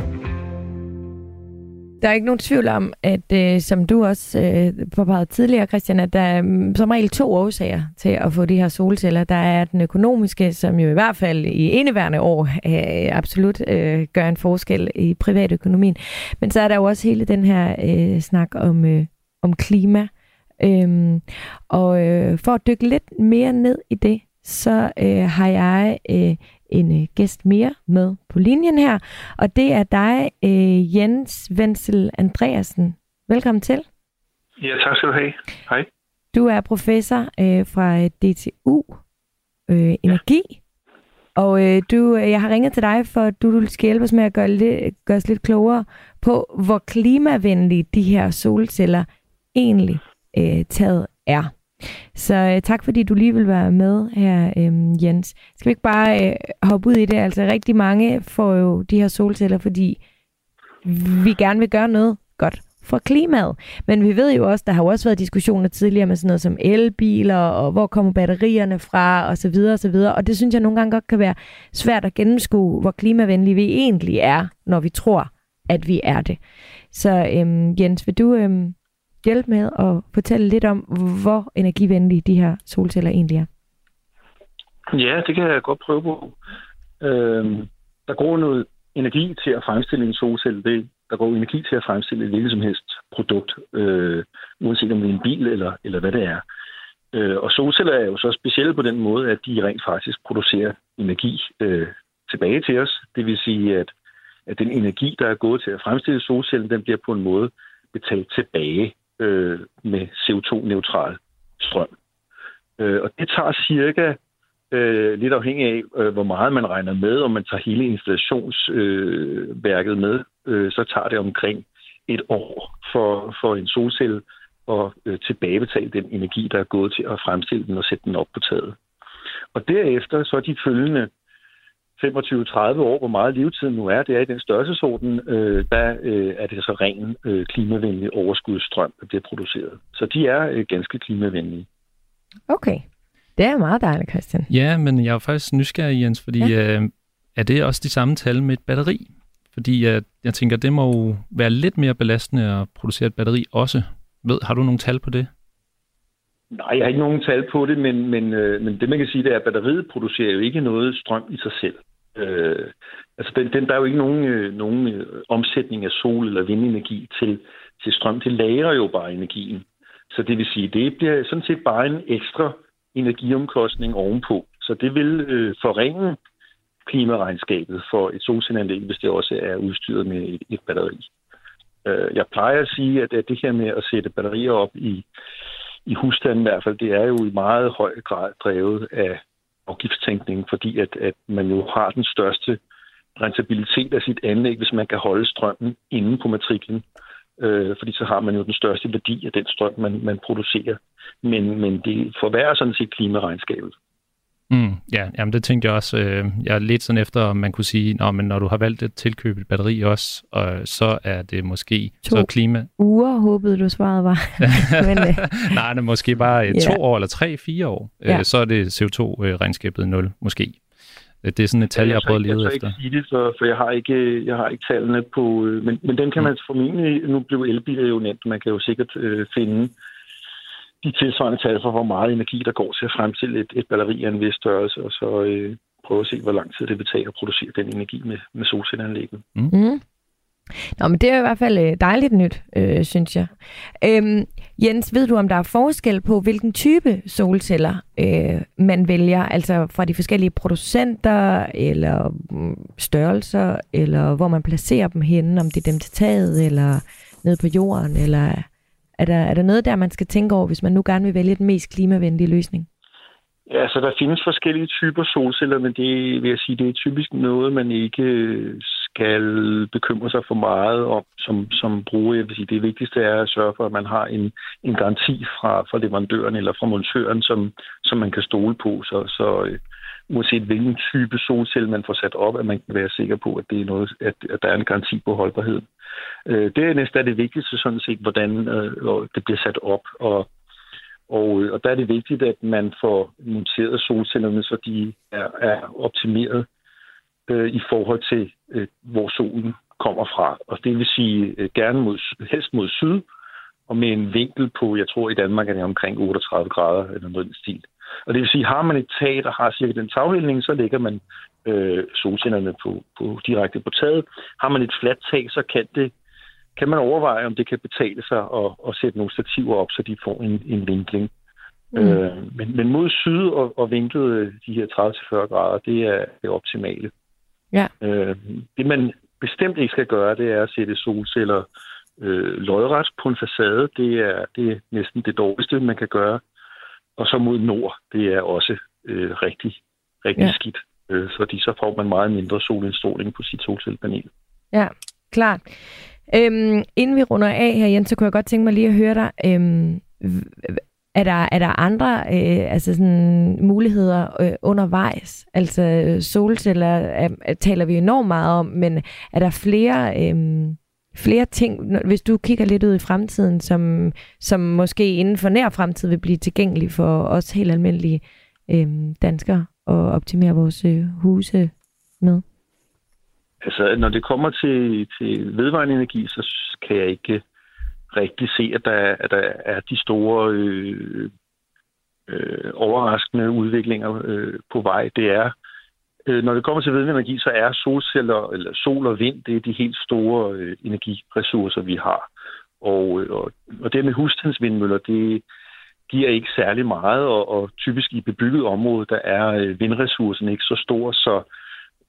Der er ikke nogen tvivl om, at øh, som du også øh, påpegede tidligere, Christian, at der er mm, som regel to årsager til at få de her solceller. Der er den økonomiske, som jo i hvert fald i indeværende år øh, absolut øh, gør en forskel i privatøkonomien. Men så er der jo også hele den her øh, snak om, øh, om klima. Øhm, og øh, for at dykke lidt mere ned i det, så øh, har jeg øh, en øh, gæst mere med på linjen her, og det er dig, øh, Jens Wenzel Andreasen. Velkommen til. Ja, tak skal du have. Hej. Du er professor øh, fra DTU øh, Energi, ja. og øh, du, øh, jeg har ringet til dig, for at du skal hjælpe os med at gøre, lidt, gøre os lidt klogere på, hvor klimavenlige de her solceller egentlig øh, taget er. Så øh, tak fordi du lige vil være med her, øh, Jens. Skal vi ikke bare øh, hoppe ud i det? Altså rigtig mange får jo de her solceller, fordi vi gerne vil gøre noget godt for klimaet. Men vi ved jo også, der har jo også været diskussioner tidligere med sådan noget som elbiler, og hvor kommer batterierne fra, og så videre, og så videre. Og det synes jeg nogle gange godt kan være svært at gennemskue, hvor klimavenlige vi egentlig er, når vi tror, at vi er det. Så øhm, Jens, vil du øhm, hjælpe med at fortælle lidt om, hvor energivenlige de her solceller egentlig er? Ja, det kan jeg godt prøve på. Øhm, der går noget energi til at fremstille en solcelle. Det, der går energi til at fremstille et hvilket som helst produkt, øh, uanset om det er en bil eller, eller hvad det er. Øh, og solceller er jo så specielle på den måde, at de rent faktisk producerer energi øh, tilbage til os. Det vil sige, at, at den energi, der er gået til at fremstille solcellen, den bliver på en måde betalt tilbage øh, med CO2-neutral strøm. Øh, og det tager cirka, øh, lidt afhængig af, øh, hvor meget man regner med, om man tager hele installationsværket øh, med, øh, så tager det omkring et år for, for en solcelle at øh, tilbagebetale den energi, der er gået til at fremstille den og sætte den op på taget. Og derefter så er de følgende 25-30 år, hvor meget levetiden nu er, det er i den størrelsesorden, øh, der øh, er det så ren øh, klimavenlig overskudsstrøm, der bliver produceret. Så de er øh, ganske klimavenlige. Okay. Det er meget dejligt, Christian. Ja, men jeg er faktisk nysgerrig, Jens, fordi ja. øh, er det også de samme tal med et batteri? Fordi jeg, jeg tænker, det må jo være lidt mere belastende at producere et batteri også. Ved, har du nogle tal på det? Nej, jeg har ikke nogen tal på det, men, men, øh, men det man kan sige, det er, at batteriet producerer jo ikke noget strøm i sig selv. Øh, altså, den, den, der er jo ikke nogen, øh, nogen øh, omsætning af sol- eller vindenergi til, til strøm. Det lagrer jo bare energien. Så det vil sige, det bliver sådan set bare en ekstra energiomkostning ovenpå. Så det vil øh, forringe klimaregnskabet for et solcelleanlæg, hvis det også er udstyret med et, et batteri. Øh, jeg plejer at sige, at, at det her med at sætte batterier op i, i husstanden i hvert fald, det er jo i meget høj grad drevet af afgiftstænkningen, fordi at, at man jo har den største rentabilitet af sit anlæg, hvis man kan holde strømmen inde på matriklen. Øh, fordi så har man jo den største værdi af den strøm, man, man producerer. Men, men det forværrer sådan set klimaregnskabet. Mm, ja, jamen det tænkte jeg også. Øh, jeg er lidt sådan efter, om man kunne sige, Nå, men når du har valgt at tilkøbe et batteri også, og så er det måske To så klima... Uger håbede du svaret var. <laughs> Men, øh, Nej, det er måske bare øh, Ja. to år eller tre, fire år. Ja. Øh, så er det CO2-regnskabet 0, måske. Øh, Det er sådan et tal, jeg har prøvet at jeg lede tør efter. ikke sige det, for, for jeg har ikke, jeg har ikke tallene på... øh, Men, men den kan man formentlig... Nu blev elbiler jo nemt. Man kan jo sikkert øh, finde de tilsvarende tal for, hvor meget energi, der går til at fremstille et, et batteri af en vis størrelse, og så øh, prøve at se, hvor lang tid det vil tage at producere den energi med, med solcelleanlægget. mm. Nå, men det er i hvert fald øh, dejligt nyt, øh, synes jeg. Øhm, Jens, ved du, om der er forskel på, hvilken type solceller øh, man vælger? Altså fra de forskellige producenter, eller mm, størrelser, eller hvor man placerer dem henne, om det er dem til taget, eller nede på jorden, eller er der, er der noget der, man skal tænke over, hvis man nu gerne vil vælge den mest klimavenlige løsning? Ja, så der findes forskellige typer solceller, men det vil jeg sige, det er typisk noget, man ikke øh, skal bekymre sig for meget om som, som bruger. Jeg vil sige, det vigtigste er at sørge for, at man har en, en garanti fra, fra leverandøren eller fra montøren, som, som man kan stole på. Så, så øh, uanset hvilken type solcelle man får sat op, at man kan være sikker på, at, det er noget, at, at der er en garanti på holdbarheden. Øh, det er næsten det vigtigste sådan set, hvordan øh, det bliver sat op, og og, øh, og der er det vigtigt, at man får monteret solcellerne, så de er, er optimeret øh, i forhold til, øh, hvor solen kommer fra. Og det vil sige øh, gerne mod, helst mod syd, og med en vinkel på, jeg tror i Danmark er det omkring 38 grader eller noget den stil. Og det vil sige, har man et tag, der har cirka den taghældning, så ligger man øh, solcellerne på, på, direkte på taget. Har man et fladt tag, så kan det kan man overveje, om det kan betale sig at, at sætte nogle stativer op, så de får en, en vinkling. Mm. Øh, men, men mod syd og, og vinklet de her 30-40 grader, det er det optimale. Ja. Øh, det man bestemt ikke skal gøre, det er at sætte solceller øh, lodret på en facade. Det er, det er næsten det dårligste, man kan gøre. Og så mod nord, det er også øh, rigtig, rigtig ja. skidt. Øh, fordi så får man meget mindre solindstråling på sit solcellepanel. Ja, klart. Øhm, inden vi runder af her, Jens, så kunne jeg godt tænke mig lige at høre dig. Øhm, er, der, er der andre øh, altså sådan, muligheder øh, undervejs? Altså øh, solceller er, taler vi enormt meget om, men er der flere, øhm, flere ting, hvis du kigger lidt ud i fremtiden, som, som måske inden for nær fremtid vil blive tilgængelige for os helt almindelige øh, danskere at optimere vores øh, huse med? Altså, når det kommer til, til vedvarende energi, så kan jeg ikke rigtig se, at der, at der er de store øh, øh, overraskende udviklinger øh, på vej. Det er, øh, når det kommer til vedvarende energi, så er solceller, eller sol og vind, det er de helt store øh, energiressourcer, vi har. Og, øh, og, og det med husstandsvindmøller, det giver ikke særlig meget, og, og typisk i bebygget område, der er øh, vindressourcen ikke så stor, så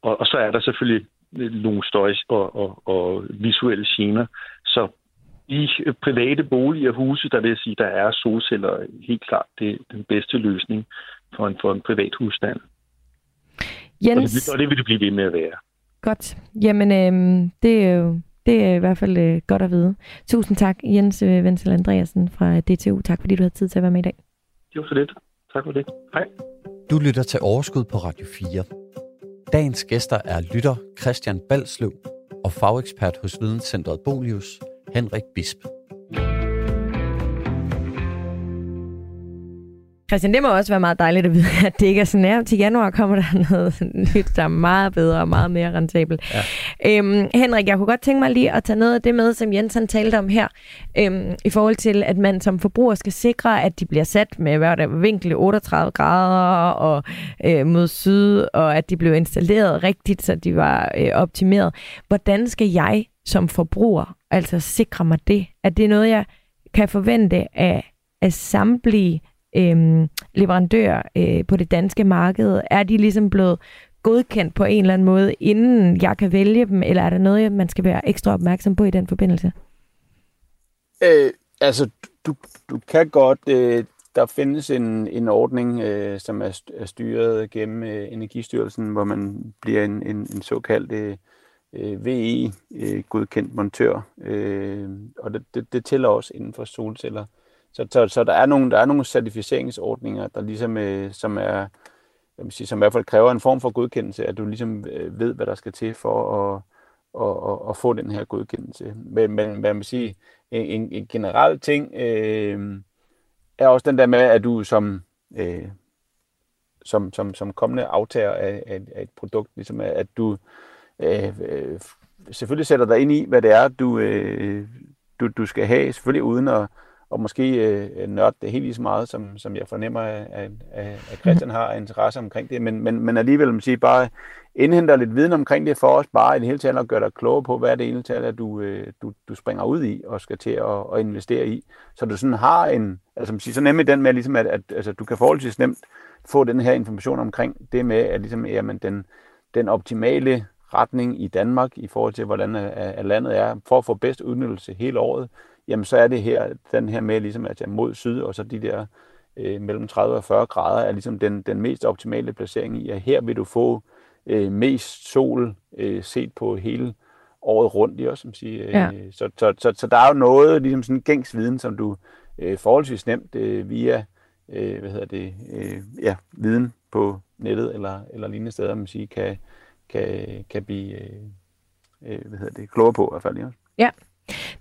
og, og så er der selvfølgelig nogle støj og, og, og visuelle gener. Så i private boliger og huse, der vil jeg sige, der er solceller helt klart det, den bedste løsning for en, for en privat husstand. Og Jens... det, og det vil det blive ved med at være. Godt. Jamen, øh, det er jo det er i hvert fald øh, godt at vide. Tusind tak, Jens øh, Wenzel Andreasen fra DTU. Tak, fordi du havde tid til at være med i dag. Var så lidt. Tak for det. Hej. Du lytter til Overskud på Radio 4. Dagens gæster er lytter Christian Balsløv og fagekspert hos Videnscentret Bolius, Henrik Bisp. Christian, det må også være meget dejligt at vide, <laughs> at det ikke er sådan her. Til januar kommer der <laughs> noget nyt, der er meget bedre og meget mere rentabelt. Ja. Øhm, Henrik, jeg kunne godt tænke mig lige at tage noget af det med, som Jens han talte om her, øhm, i forhold til, at man som forbruger skal sikre, at de bliver sat med hvad der, vinkel 38 grader og øh, mod syd, og at de blev installeret rigtigt, så de var øh, optimeret. Hvordan skal jeg som forbruger altså sikre mig det? Er det noget, jeg kan forvente af, af samtlige øh, leverandører øh, på det danske marked? Er de ligesom blevet godkendt på en eller anden måde, inden jeg kan vælge dem, eller er der noget, man skal være ekstra opmærksom på i den forbindelse? Øh, altså, du, du kan godt... Øh, der findes en, en ordning, øh, som er, er styret gennem øh, Energistyrelsen, hvor man bliver en, en, en såkaldt øh, VE-godkendt øh, øh montør. Øh, og det, det, det tæller også inden for solceller. Så, så, så der, er nogle, der er nogle certificeringsordninger, der ligesom, øh, som er, jeg vil sige, som i hvert fald kræver en form for godkendelse, at du ligesom øh, ved, hvad der skal til for at, at, at, at få den her godkendelse. Men, men hvad man sige, en, en generel ting øh, er også den der med, at du som, øh, som, som, som kommende aftager af, af, af et produkt, ligesom at du øh, øh, selvfølgelig sætter dig ind i, hvad det er, du, øh, du, du skal have, selvfølgelig uden at og måske øh, nørde det helt lige så meget, som, som jeg fornemmer, at, at, at Christian har interesse omkring det, men, men, men alligevel man sige, bare indhenter lidt viden omkring det for os, bare i det hele taget at gøre dig klogere på, hvad det ene tal at du, øh, du, du springer ud i og skal til at, at investere i. Så du sådan har en, altså man siger, så nemlig den med, ligesom at, at altså, du kan forholdsvis nemt få den her information omkring det med, at ligesom, jamen, den, den optimale retning i Danmark i forhold til, hvordan øh, at landet er, for at få bedst udnyttelse hele året, jamen så er det her, den her med ligesom at mod syd, og så de der øh, mellem 30 og 40 grader, er ligesom den, den mest optimale placering i, at her vil du få øh, mest sol øh, set på hele året rundt, i også, som siger. Øh, ja. så, så, så, så der er jo noget, ligesom sådan gængs viden, som du øh, forholdsvis nemt øh, via øh, hvad hedder det, øh, ja, viden på nettet eller, eller lignende steder, man siger, kan, kan, kan blive øh, øh, hvad hedder det, klogere på i hvert fald. Ja. ja.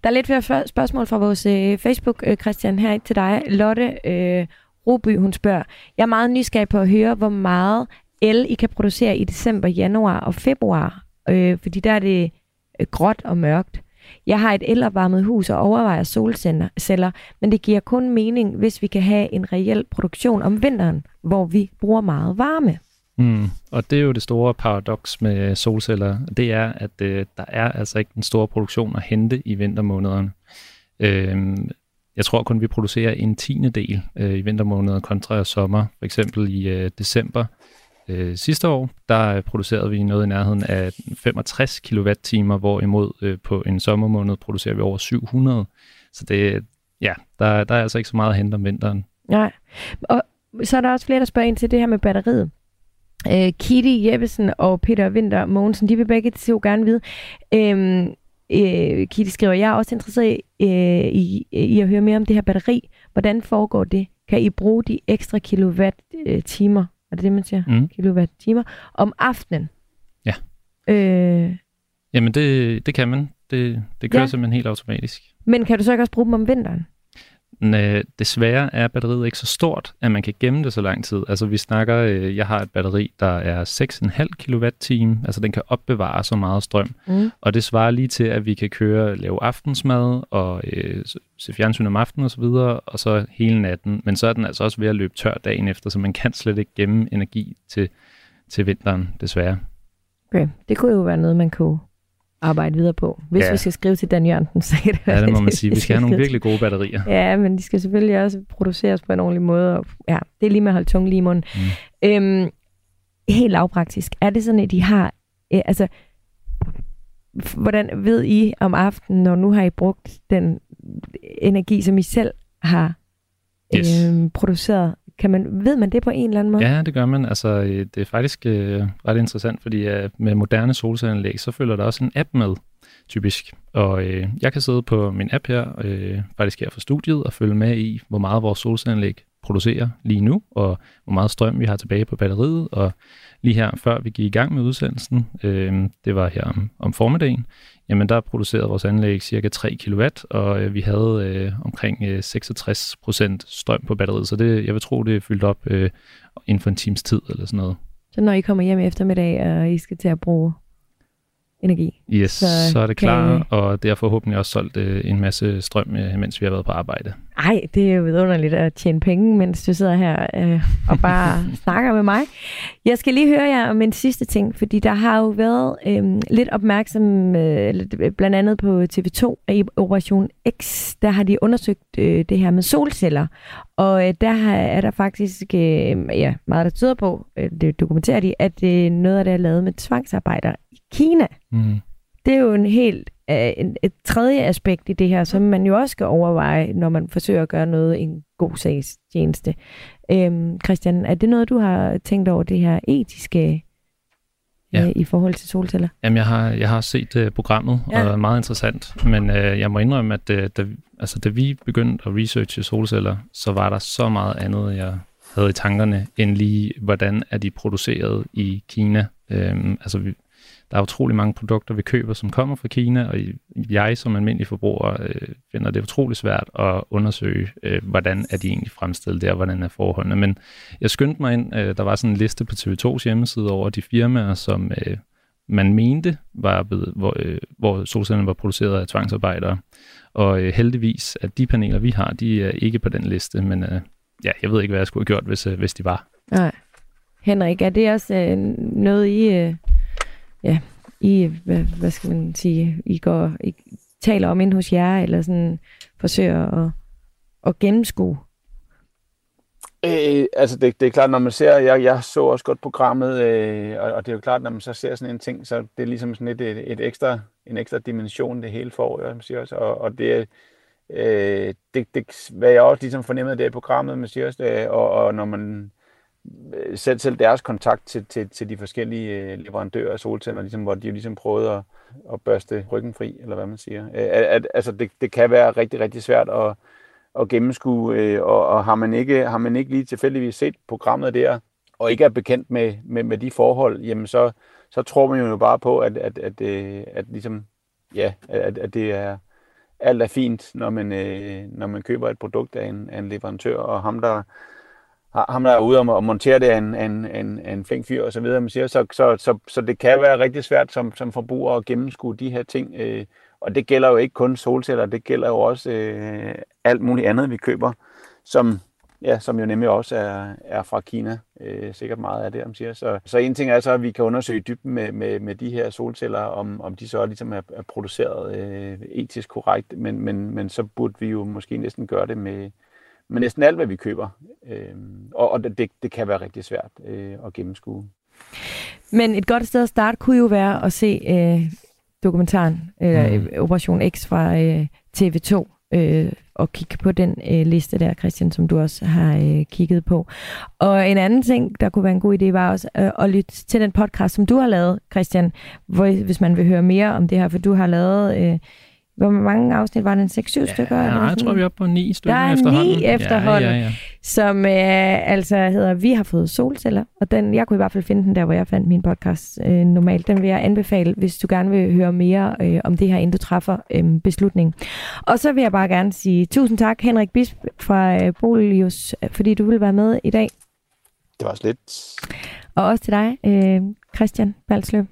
Der er lidt flere spørgsmål fra vores øh, Facebook, øh, Christian, her til dig. Lotte øh, Roby, hun spørger, jeg er meget nysgerrig på at høre, hvor meget el I kan producere i december, januar og februar, øh, fordi der er det øh, gråt og mørkt. Jeg har et elopvarmet hus og overvejer solceller, men det giver kun mening, hvis vi kan have en reel produktion om vinteren, hvor vi bruger meget varme. Mm. Og det er jo det store paradoks med solceller, det er, at øh, der er altså ikke en stor produktion at hente i vintermånederne. Øh, jeg tror kun, vi producerer en tiende del øh, i vintermåneder kontra sommer. For eksempel i øh, december øh, sidste år, der øh, producerede vi noget i nærheden af 65 kWh, hvorimod øh, på en sommermåned producerer vi over 700. Så det, ja, der, der er altså ikke så meget at hente om vinteren. Nej, og så er der også flere, der spørger ind til det her med batteriet. Øh, Kitty Jeppesen og Peter Winter Mogensen, de vil begge to gerne vide. Øh, øh, Kitty skriver, jeg er også interesseret i, øh, i, i at høre mere om det her batteri. Hvordan foregår det? Kan I bruge de ekstra kilowatt-timer, er det det, man siger? Mm. Kilowatt-timer, om aftenen? Ja. Øh, Jamen, det, det kan man. Det, det kører ja. simpelthen helt automatisk. Men kan du så ikke også bruge dem om vinteren? Øh, desværre er batteriet ikke så stort, at man kan gemme det så lang tid. Altså vi snakker, øh, jeg har et batteri, der er 6,5 kWh, altså den kan opbevare så meget strøm. Mm. Og det svarer lige til, at vi kan køre, lave aftensmad og øh, se fjernsyn om aftenen osv., og, og så hele natten. Men så er den altså også ved at løbe tør dagen efter, så man kan slet ikke gemme energi til, til vinteren, desværre. Okay, det kunne jo være noget, man kunne arbejde videre på. Hvis ja. vi skal skrive til Dan Jørgensen, så kan det Ja, det må man sige. Vi skal have nogle virkelig gode batterier. Ja, men de skal selvfølgelig også produceres på en ordentlig måde. Og, ja, det er lige med at holde tungen lige i munden. Mm. Øhm, helt lavpraktisk. Er det sådan, at de har... Øh, altså, hvordan ved I om aftenen, når nu har I brugt den energi, som I selv har yes. øhm, produceret? Kan man, ved man det på en eller anden måde? Ja, det gør man. Altså, øh, det er faktisk øh, ret interessant, fordi øh, med moderne solcelleanlæg, så følger der også en app med, typisk. Og øh, jeg kan sidde på min app her, øh, faktisk her fra studiet, og følge med i, hvor meget vores solcelleanlæg producerer lige nu, og hvor meget strøm vi har tilbage på batteriet. Og lige her, før vi gik i gang med udsendelsen, øh, det var her om, om formiddagen, jamen der producerede vores anlæg cirka 3 kW, og øh, vi havde øh, omkring øh, 66% strøm på batteriet, så det, jeg vil tro, det er fyldt op øh, inden for en times tid eller sådan noget. Så når I kommer hjem i eftermiddag, og I skal til at bruge energi. Yes, så, så er det klar, kan... og det har forhåbentlig også solgt øh, en masse strøm, øh, mens vi har været på arbejde. Ej, det er jo vidunderligt at tjene penge, mens du sidder her øh, og bare <laughs> snakker med mig. Jeg skal lige høre jer om en sidste ting, fordi der har jo været øh, lidt opmærksom, øh, blandt andet på TV2 i Operation X, der har de undersøgt øh, det her med solceller, og øh, der har, er der faktisk øh, ja, meget, der tyder på, øh, det dokumenterer de, at øh, noget af det er lavet med tvangsarbejder Kina. Mm. Det er jo en helt uh, en, et tredje aspekt i det her, som man jo også skal overveje, når man forsøger at gøre noget en god sagstjeneste. Øhm, Christian, er det noget, du har tænkt over det her etiske ja. uh, i forhold til solceller? Jamen, jeg har, jeg har set uh, programmet, ja. og det er meget interessant, men uh, jeg må indrømme, at uh, da, altså, da vi begyndte at researche solceller, så var der så meget andet, jeg havde i tankerne, end lige, hvordan er de produceret i Kina. Øhm, altså, vi, der er utrolig mange produkter, vi køber, som kommer fra Kina, og jeg som almindelig forbruger øh, finder det utrolig svært at undersøge, øh, hvordan er de egentlig fremstillet der, hvordan er forholdene. Men jeg skyndte mig ind, øh, der var sådan en liste på TV2's hjemmeside over de firmaer, som øh, man mente, var blevet, hvor, øh, hvor solcellerne var produceret af tvangsarbejdere. Og øh, heldigvis, at de paneler, vi har, de er ikke på den liste, men øh, ja, jeg ved ikke, hvad jeg skulle have gjort, hvis, øh, hvis de var. Nej. Henrik, er det også øh, noget, I... Øh ja, I, hvad, hvad skal man sige, I går, I taler om ind hos jer, eller sådan forsøger at, at gennemskue? Øh, altså det, det er klart, når man ser, jeg, jeg så også godt programmet, øh, og, og det er jo klart, når man så ser sådan en ting, så det er ligesom sådan et, et, et ekstra, en ekstra dimension, det hele får, jeg siger også, og, og det, øh, det, det, hvad jeg også ligesom fornemmede det i programmet, man siger også, det, og, og når man Øh, Øh, selv, selv deres kontakt til, til, til de forskellige øh, leverandører af solceller, ligesom, hvor de jo ligesom prøvede at, at børste ryggen fri, eller hvad man siger. At, at, altså, det, det kan være rigtig, rigtig svært at, at gennemskue, øh, og, og har, man ikke, har man ikke lige tilfældigvis set programmet der, og ikke er bekendt med, med, med de forhold, jamen så, så tror man jo bare på, at, at, at, at, at, ligesom, ja, at, at det er, alt er fint, når man, når man køber et produkt af en, af en leverandør, og ham, der ham, der er ude og montere det en, en, en, en flink fyr og så videre, man siger, så, så, så, så det kan være rigtig svært som, som forbruger at gennemskue de her ting. Øh, og det gælder jo ikke kun solceller, det gælder jo også øh, alt muligt andet, vi køber, som, ja, som jo nemlig også er, er fra Kina. Øh, sikkert meget af det, man siger. Så, så en ting er så, at vi kan undersøge dybden med, med, med de her solceller, om, om de så ligesom er, er produceret øh, etisk korrekt, men, men, men så burde vi jo måske næsten gøre det med, med næsten alt, hvad vi køber. Øh, og og det, det kan være rigtig svært øh, at gennemskue. Men et godt sted at starte kunne jo være at se øh, dokumentaren øh, mm. Operation X fra øh, TV2 øh, og kigge på den øh, liste der, Christian, som du også har øh, kigget på. Og en anden ting, der kunne være en god idé, var også øh, at lytte til den podcast, som du har lavet, Christian, hvor, hvis man vil høre mere om det her, for du har lavet... Øh, hvor mange afsnit var det? 6-7 ja, stykker? Ja, jeg tror, vi er oppe på 9 stykker der er efterhånden. 9 efterhånden, ja, ja, ja. som øh, altså hedder Vi har fået solceller. Og den, jeg kunne i hvert fald finde den der, hvor jeg fandt min podcast øh, normalt. Den vil jeg anbefale, hvis du gerne vil høre mere øh, om det her, inden du træffer øh, beslutningen. Og så vil jeg bare gerne sige tusind tak, Henrik Bisp fra øh, Bolius, fordi du vil være med i dag. Det var også lidt. Og også til dig, øh, Christian Balsløv.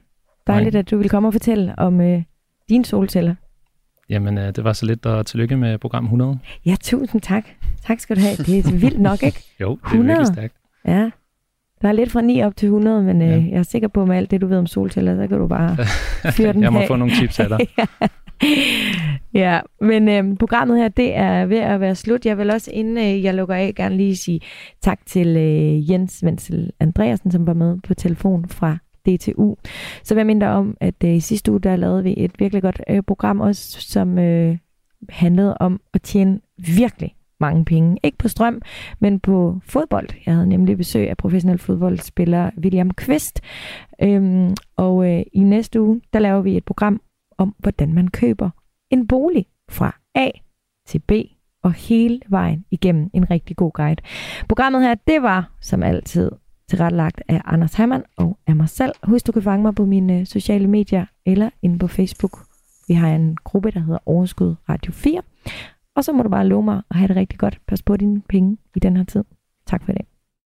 Dejligt, Nej. at du vil komme og fortælle om øh, dine solceller. Jamen, øh, det var så lidt, og tillykke med program 100. Ja, tusind tak. Tak skal du have. Det er vildt nok, ikke? <laughs> jo, det er 100. virkelig stærkt. Ja. Der er lidt fra 9 op til 100, men øh, ja. jeg er sikker på, med alt det, du ved om solceller, så kan du bare <laughs> fyre den Jeg må af. få nogle tips af dig. <laughs> ja. ja, men øh, programmet her, det er ved at være slut. Jeg vil også, inden øh, jeg lukker af, gerne lige sige tak til øh, Jens Wenzel Andreasen, som var med på telefon fra DTU. Så vil jeg mindre om, at øh, i sidste uge, der lavede vi et virkelig godt øh, program også, som øh, handlede om at tjene virkelig mange penge. Ikke på strøm, men på fodbold. Jeg havde nemlig besøg af professionel fodboldspiller William Kvist. Øhm, og øh, i næste uge, der laver vi et program om, hvordan man køber en bolig fra A til B og hele vejen igennem en rigtig god guide. Programmet her, det var som altid tilrettelagt af Anders Hammann og af mig selv. Husk, du kan fange mig på mine øh, sociale medier eller inde på Facebook. Vi har en gruppe, der hedder Overskud Radio 4. Og så må du bare love mig at have det rigtig godt. Pas på dine penge i den her tid. Tak for i dag.